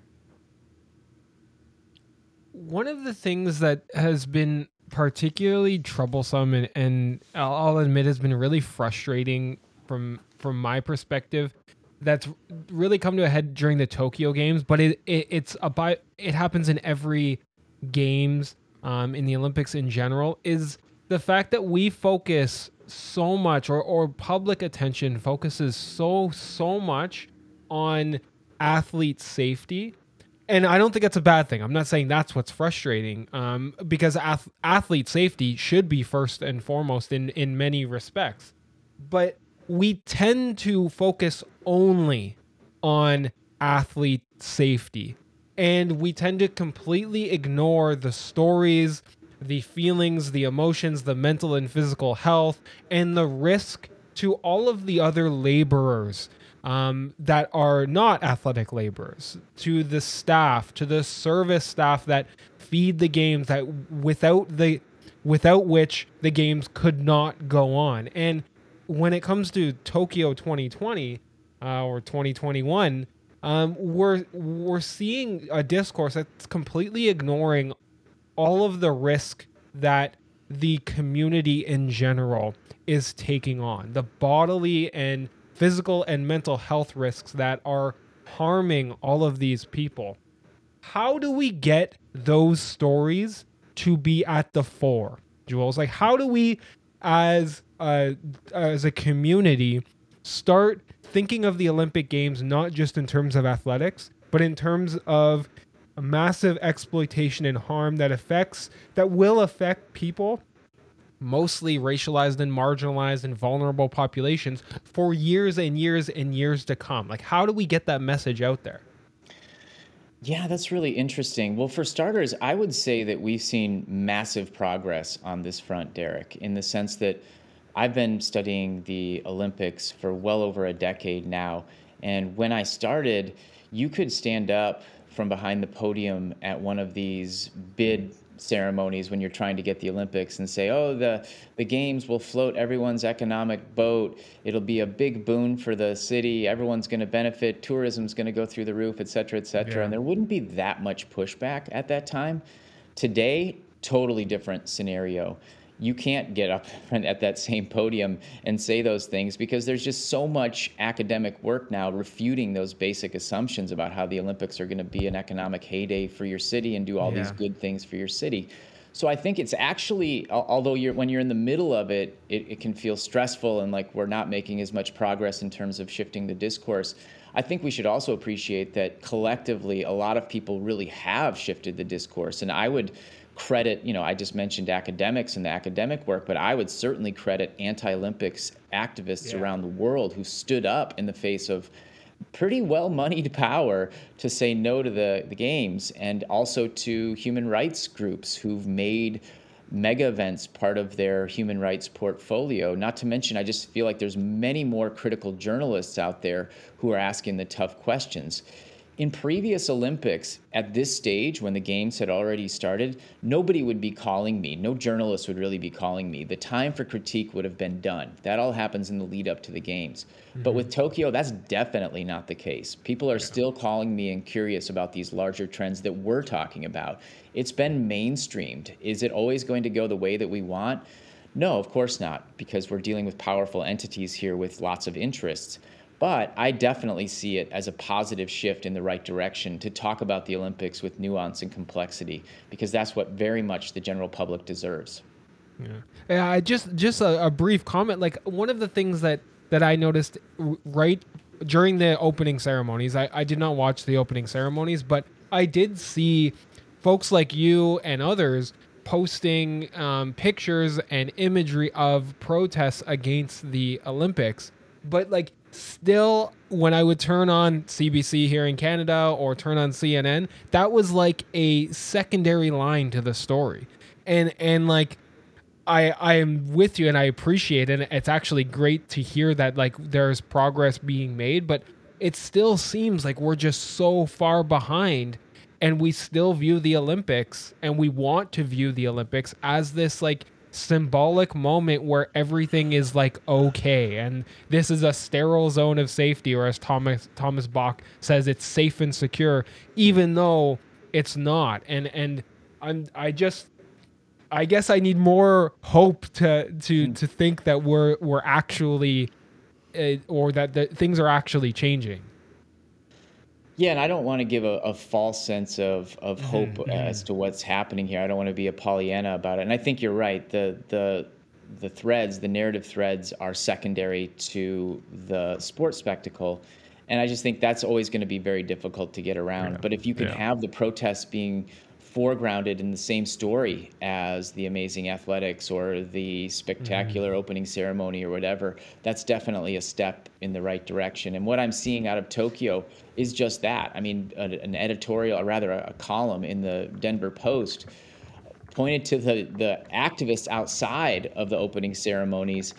one of the things that has been particularly troublesome and, and I'll admit has been really frustrating from from my perspective that's really come to a head during the Tokyo games but it, it it's about it happens in every games um, in the Olympics in general is the fact that we focus so much or, or public attention focuses so so much on athlete safety and I don't think that's a bad thing. I'm not saying that's what's frustrating, um, because ath- athlete safety should be first and foremost in in many respects. But we tend to focus only on athlete safety, and we tend to completely ignore the stories, the feelings, the emotions, the mental and physical health, and the risk to all of the other laborers um, that are not athletic laborers, to the staff, to the service staff that feed the games that without the without which the games could not go on. And when it comes to Tokyo 2020 uh, or 2021, um, we're we're seeing a discourse that's completely ignoring all of the risk that the community in general is taking on, the bodily and physical and mental health risks that are harming all of these people. How do we get those stories to be at the fore, Jules? Like, how do we, as a, as a community, start thinking of the Olympic Games not just in terms of athletics, but in terms of massive exploitation and harm that affects that will affect people mostly racialized and marginalized and vulnerable populations for years and years and years to come. Like, how do we get that message out there? Yeah, that's really interesting. Well, for starters, I would say that we've seen massive progress on this front, Derek, in the sense that I've been studying the Olympics for well over a decade now. And when I started, you could stand up from behind the podium at one of these bid ceremonies when you're trying to get the Olympics and say, oh, the, the games will float everyone's economic boat. It'll be a big boon for the city. Everyone's going to benefit. Tourism's going to go through the roof, et cetera, et cetera. Yeah. And there wouldn't be that much pushback at that time. Today, totally different scenario you can't get up at that same podium and say those things because there's just so much academic work now refuting those basic assumptions about how the Olympics are going to be an economic heyday for your city and do all yeah. these good things for your city. So I think it's actually, although you're when you're in the middle of it, it, it can feel stressful and like we're not making as much progress in terms of shifting the discourse. I think we should also appreciate that collectively, a lot of people really have shifted the discourse, and I would credit, you know, I just mentioned academics and the academic work, but I would certainly credit anti Olympics activists yeah. around the world who stood up in the face of pretty well moneyed power to say no to the, the games and also to human rights groups who've made mega events part of their human rights portfolio not to mention i just feel like there's many more critical journalists out there who are asking the tough questions in previous Olympics, at this stage, when the games had already started, nobody would be calling me. No journalist would really be calling me. The time for critique would have been done. That all happens in the lead up to the games. Mm-hmm. But with. Tokyo, that's definitely not the case. People are yeah. still calling me and curious about these larger trends that we're talking about. It's been mainstreamed. Is it always going to go the way that we want? No, of course not, because we're dealing with powerful entities here with lots of interests But I definitely see it as a positive shift in the right direction to talk about the Olympics with nuance and complexity because that's what very much the general public deserves. Yeah. Yeah. Just just a, a brief comment. Like one of the things that that I noticed right during the opening ceremonies. I, I did not watch the opening ceremonies, but I did see folks like you and others posting um, pictures and imagery of protests against the Olympics. But like still when I would turn on CBC here in Canada or turn on CNN, that was like a secondary line to the story. And and like I I am with you and I appreciate it. And it's actually great to hear that like there's progress being made, but it still seems like we're just so far behind and we still view the Olympics and we want to view the Olympics as this like symbolic moment where everything is like okay and this is a sterile zone of safety or as Thomas Thomas Bach says it's safe and secure even though it's not and and I'm I just I guess I need more hope to to mm. to think that we're we're actually uh, or that the, things are actually changing. Yeah, and I don't want to give a, a false sense of of mm-hmm, hope mm-hmm. as to what's happening here. I don't want to be a Pollyanna about it. And I think you're right. The the the threads, the narrative threads, are secondary to the sports spectacle. And I just think that's always going to be very difficult to get around. Yeah. But if you can yeah. have the protests being foregrounded in the same story as the amazing athletics or the spectacular mm-hmm. opening ceremony or whatever, that's definitely a step in the right direction. And what I'm seeing out of Tokyo is just that. I mean, a, an editorial, or rather a, a column in the Denver Post pointed to the, the activists outside of the opening ceremonies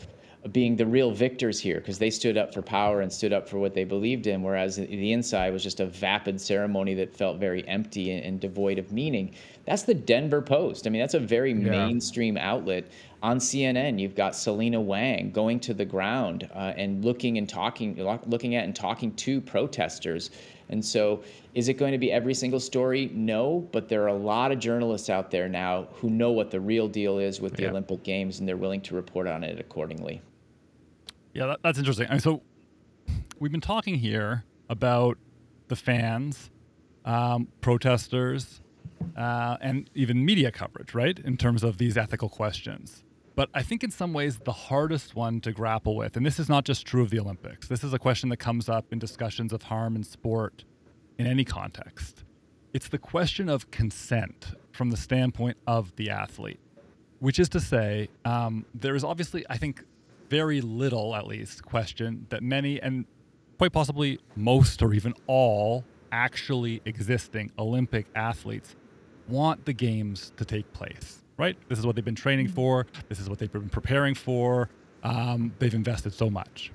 being the real victors here because they stood up for power and stood up for what they believed in, whereas the inside was just a vapid ceremony that felt very empty and, and devoid of meaning. That's the Denver Post. I mean, that's a very yeah. mainstream outlet. On CNN, you've got Selena Wang going to the ground uh, and looking and talking, looking at and talking to protesters. And so, is it going to be every single story? No, but there are a lot of journalists out there now who know what the real deal is with the yeah. Olympic Games and they're willing to report on it accordingly. Yeah, that, that's interesting. I mean, so we've been talking here about the fans, um, protesters, uh, and even media coverage, right? In terms of these ethical questions. But I think in some ways the hardest one to grapple with, and this is not just true of the Olympics, this is a question that comes up in discussions of harm in sport in any context. It's the question of consent from the standpoint of the athlete, which is to say, um, there is obviously, I think, very little, at least, question that many and quite possibly most or even all actually existing Olympic athletes want the games to take place, right? This is what they've been training mm-hmm. for, this is what they've been preparing for. Um, they've invested so much.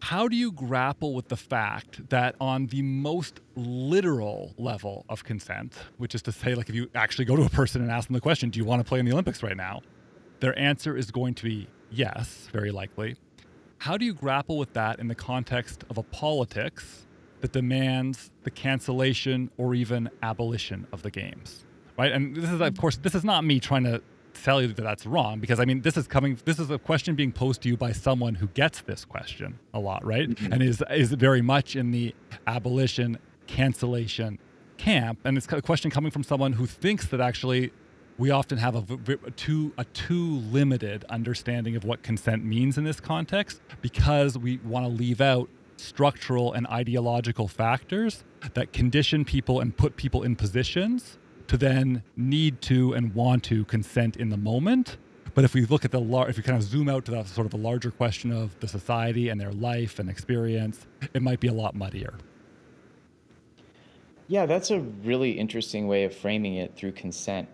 How do you grapple with the fact that, on the most literal level of consent, which is to say, like if you actually go to a person and ask them the question, Do you want to play in the Olympics right now? Their answer is going to be Yes, very likely. How do you grapple with that in the context of a politics that demands the cancellation or even abolition of the games? Right? And this is, of course, this is not me trying to tell you that that's wrong because I mean, this is coming, this is a question being posed to you by someone who gets this question a lot, right? Mm-hmm. And is, is very much in the abolition, cancellation camp. And it's a question coming from someone who thinks that actually we often have a, a, too a too limited understanding of what consent means in this context because we want to leave out structural and ideological factors that condition people and put people in positions to then need to and want to consent in the moment. But if we look at the lar- if we kind of zoom out to the sort of a larger question of the society and their life and experience, it might be a lot muddier. Yeah, that's a really interesting way of framing it through consent.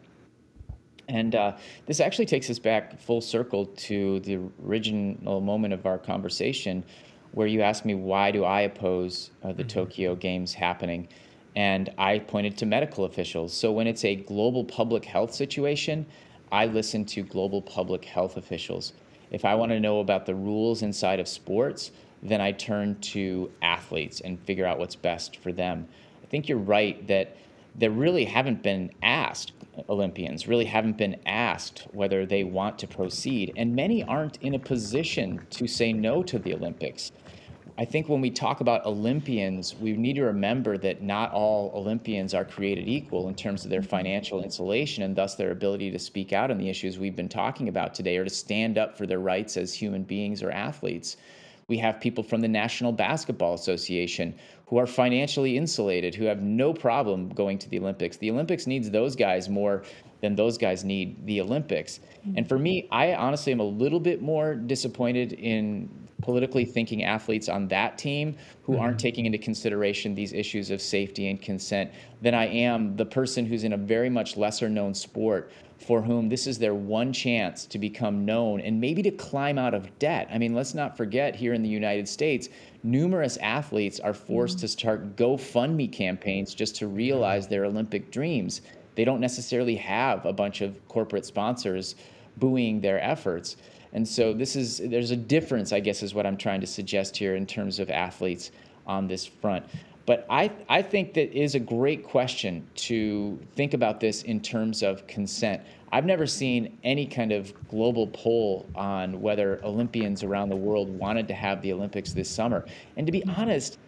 And uh, this actually takes us back full circle to the original moment of our conversation where you asked me, why do I oppose uh, the mm-hmm. Tokyo Games happening? And I pointed to medical officials. So when it's a global public health situation, I listen to global public health officials. If I want to know about the rules inside of sports, then I turn to athletes and figure out what's best for them. I think you're right that there really haven't been asked Olympians really haven't been asked whether they want to proceed, and many aren't in a position to say no to the Olympics. I think when we talk about Olympians, we need to remember that not all Olympians are created equal in terms of their financial insulation and thus their ability to speak out on the issues we've been talking about today or to stand up for their rights as human beings or athletes. We have people from the National Basketball Association who are financially insulated, who have no problem going to the Olympics. The Olympics needs those guys more than those guys need the Olympics. And for me, I honestly am a little bit more disappointed in politically thinking athletes on that team who mm-hmm. aren't taking into consideration these issues of safety and consent than I am the person who's in a very much lesser known sport for whom this is their one chance to become known and maybe to climb out of debt. I mean, let's not forget here in the United States, numerous athletes are forced mm-hmm. to start GoFundMe campaigns just to realize their Olympic dreams. They don't necessarily have a bunch of corporate sponsors buoying their efforts. And so this is there's a difference, I guess, is what I'm trying to suggest here in terms of athletes on this front. But I, I think that is a great question to think about this in terms of consent. I've never seen any kind of global poll on whether Olympians around the world wanted to have the Olympics this summer. And to be mm-hmm. honest,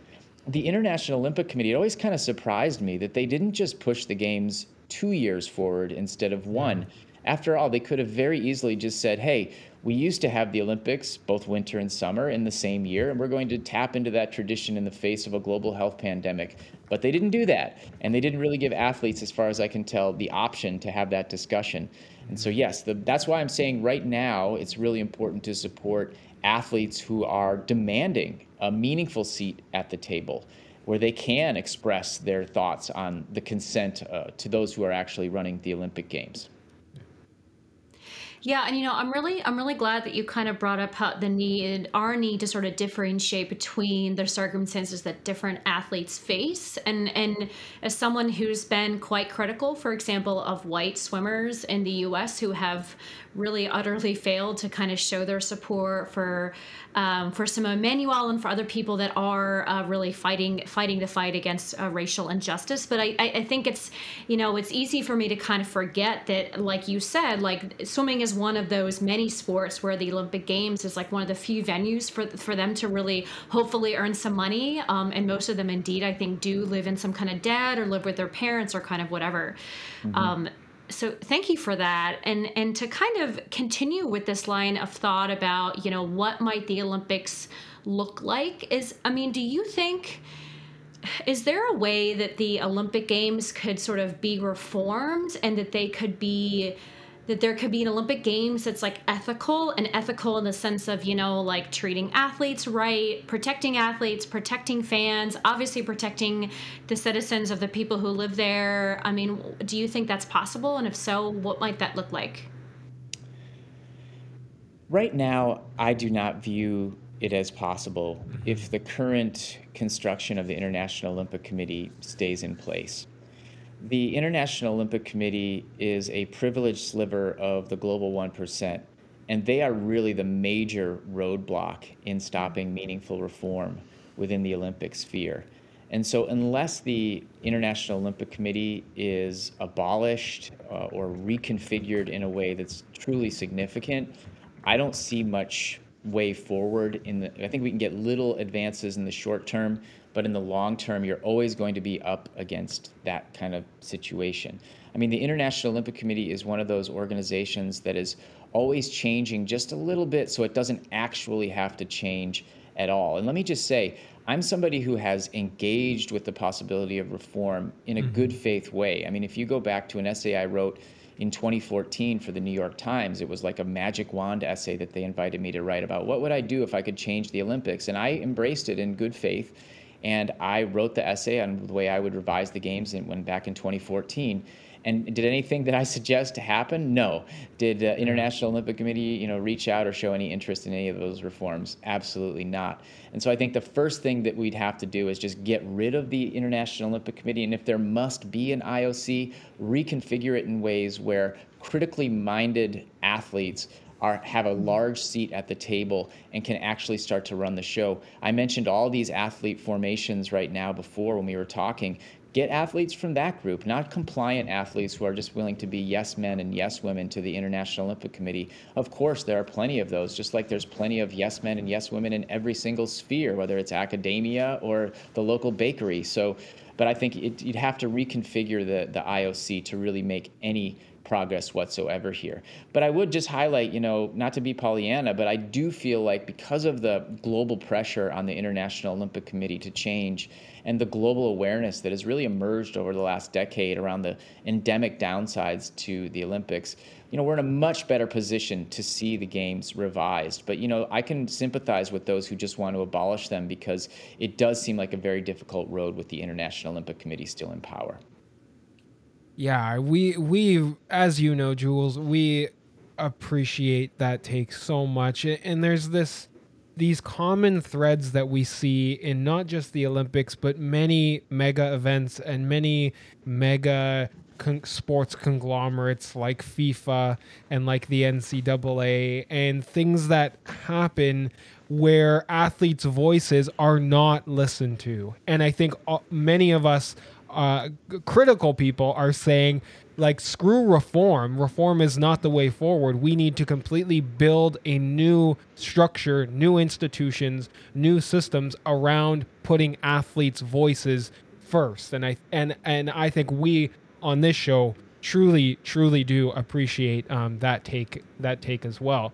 the International Olympic Committee, it always kind of surprised me that they didn't just push the games two years forward instead of one. After all, they could have very easily just said, hey, we used to have the Olympics, both winter and summer, in the same year, and we're going to tap into that tradition in the face of a global health pandemic. But they didn't do that. And they didn't really give athletes, as far as I can tell, the option to have that discussion. And so, yes, the, that's why I'm saying right now it's really important to support athletes who are demanding a meaningful seat at the table where they can express their thoughts on the consent uh, to those who are actually running the Olympic Games. Yeah, and you know, I'm really I'm really glad that you kind of brought up how the need our need to sort of differentiate between the circumstances that different athletes face. And and as someone who's been quite critical, for example, of white swimmers in the US who have really utterly failed to kind of show their support for um, for Simone Manuel and for other people that are uh, really fighting fighting the fight against uh, racial injustice. But I, I think it's you know it's easy for me to kind of forget that, like you said, like swimming is one of those many sports where the Olympic Games is like one of the few venues for for them to really hopefully earn some money. Um, and most of them, indeed, I think, do live in some kind of debt or live with their parents or kind of whatever. Mm-hmm. Um, so thank you for that and and to kind of continue with this line of thought about you know what might the olympics look like is i mean do you think is there a way that the olympic games could sort of be reformed and that they could be that there could be an Olympic Games that's like ethical and ethical in the sense of, you know, like treating athletes right, protecting athletes, protecting fans, obviously protecting the citizens of the people who live there. I mean, do you think that's possible? And if so, what might that look like? Right now, I do not view it as possible if the current construction of the International Olympic Committee stays in place the International Olympic Committee is a privileged sliver of the global 1%, and they are really the major roadblock in stopping meaningful reform within the Olympic sphere. And so, unless the International Olympic Committee is abolished uh, or reconfigured in a way that's truly significant, I don't see much way forward. In the, I think we can get little advances in the short term, but in the long term, you're always going to be up against that kind of situation. I mean, the International Olympic Committee is one of those organizations that is always changing just a little bit so it doesn't actually have to change at all. And let me just say, I'm somebody who has engaged with the possibility of reform in a mm-hmm. good faith way. I mean, if you go back to an essay I wrote in 2014 for the New York Times, it was like a magic wand essay that they invited me to write about what would I do if I could change the Olympics. And I embraced it in good faith and I wrote the essay on the way I would revise the games and back in 2014. And did anything that I suggest happen? No. Did International Olympic Committee, you know, reach out or show any interest in any of those reforms? Absolutely not. And so I think the first thing that we'd have to do is just get rid of the International Olympic Committee, and if there must be an IOC, reconfigure it in ways where critically minded athletes are have a large seat at the table and can actually start to run the show. I mentioned all these athlete formations right now before when we were talking. get athletes from that group, not compliant athletes who are just willing to be yes men and yes women to the International Olympic Committee. Of course, there are plenty of those, just like there's plenty of yes men and yes women in every single sphere, whether it's academia or the local bakery. So, but I think it, you'd have to reconfigure the, the IOC to really make any progress whatsoever here. But I would just highlight, you know, not to be Pollyanna, but I do feel like because of the global pressure on the International Olympic Committee to change and the global awareness that has really emerged over the last decade around the endemic downsides to the Olympics, you know, we're in a much better position to see the games revised. But, you know, I can sympathize with those who just want to abolish them because it does seem like a very difficult road with the International Olympic Committee still in power. Yeah, we we as you know, Jules, we appreciate that take so much. And there's this these common threads that we see in not just the Olympics, but many mega events and many mega con- sports conglomerates like FIFA and like the NCAA and things that happen where athletes' voices are not listened to. And I think many of us uh, critical people are saying like screw reform. Reform is not the way forward. We need to completely build a new structure new institutions new systems around putting athletes voices first. And i and and i think we on this show truly truly do appreciate um, that take that take as well.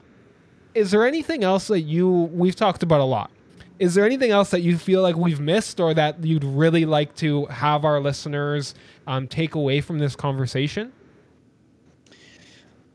Is there anything else that you we've talked about a lot is there anything else that you feel like we've missed or that you'd really like to have our listeners um, take away from this conversation?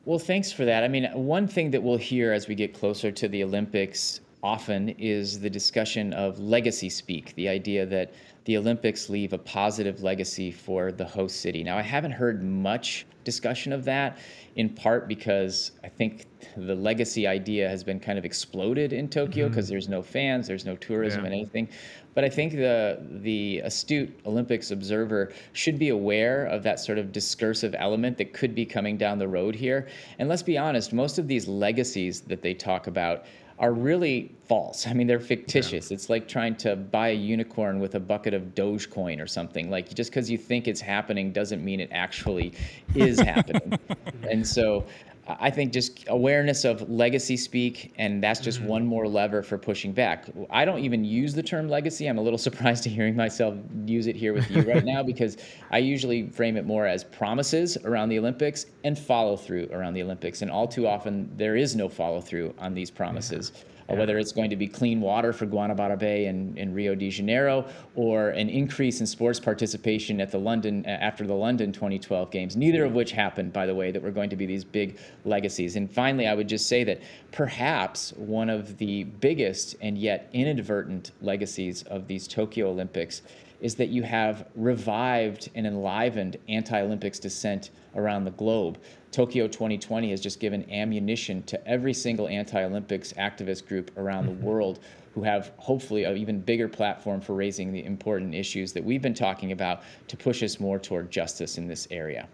Well, thanks for that. I mean, one thing that we'll hear as we get closer to the Olympics often is the discussion of legacy speak, the idea that the Olympics leave a positive legacy for the host city. Now, I haven't heard much discussion of that, in part because I think the legacy idea has been kind of exploded in Tokyo because mm-hmm. there's no fans, there's no tourism yeah. and anything. But I think the the astute Olympics observer should be aware of that sort of discursive element that could be coming down the road here. And let's be honest, most of these legacies that they talk about are really false. I mean, they're fictitious. Yeah. It's like trying to buy a unicorn with a bucket of Dogecoin or something. Like just because you think it's happening doesn't mean it actually is happening. And so I think just awareness of legacy speak, and that's just mm-hmm. one more lever for pushing back. I don't even use the term legacy. I'm a little surprised to hearing myself use it here with you right now because I usually frame it more as promises around the Olympics and follow through around the Olympics. And all too often, there is no follow through on these promises. Yeah whether it's going to be clean water for Guanabara Bay and in Rio de Janeiro, or an increase in sports participation at the London after the London 2012 games. Neither of which happened, by the way, that were going to be these big legacies. And finally, I would just say that perhaps one of the biggest and yet inadvertent legacies of these Tokyo Olympics is that you have revived and enlivened anti Olympics dissent around the globe. Tokyo 2020 has just given ammunition to every single anti Olympics activist group around the mm-hmm. world who have hopefully an even bigger platform for raising the important issues that we've been talking about to push us more toward justice in this area.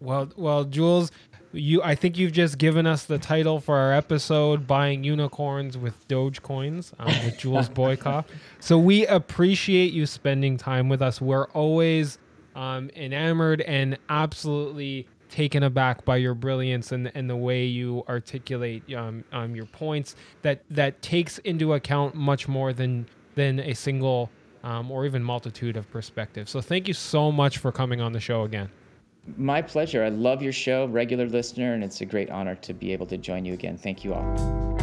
Well, well, Jules, you I think you've just given us the title for our episode buying unicorns with doge coins um, with Jules Boykoff. So we appreciate you spending time with us. We're always um, enamored and absolutely taken aback by your brilliance and, and the way you articulate um, um, your points that that takes into account much more than than a single um, or even multitude of perspectives. So thank you so much for coming on the show again. My pleasure. I love your show, regular listener, and it's a great honor to be able to join you again. Thank you all.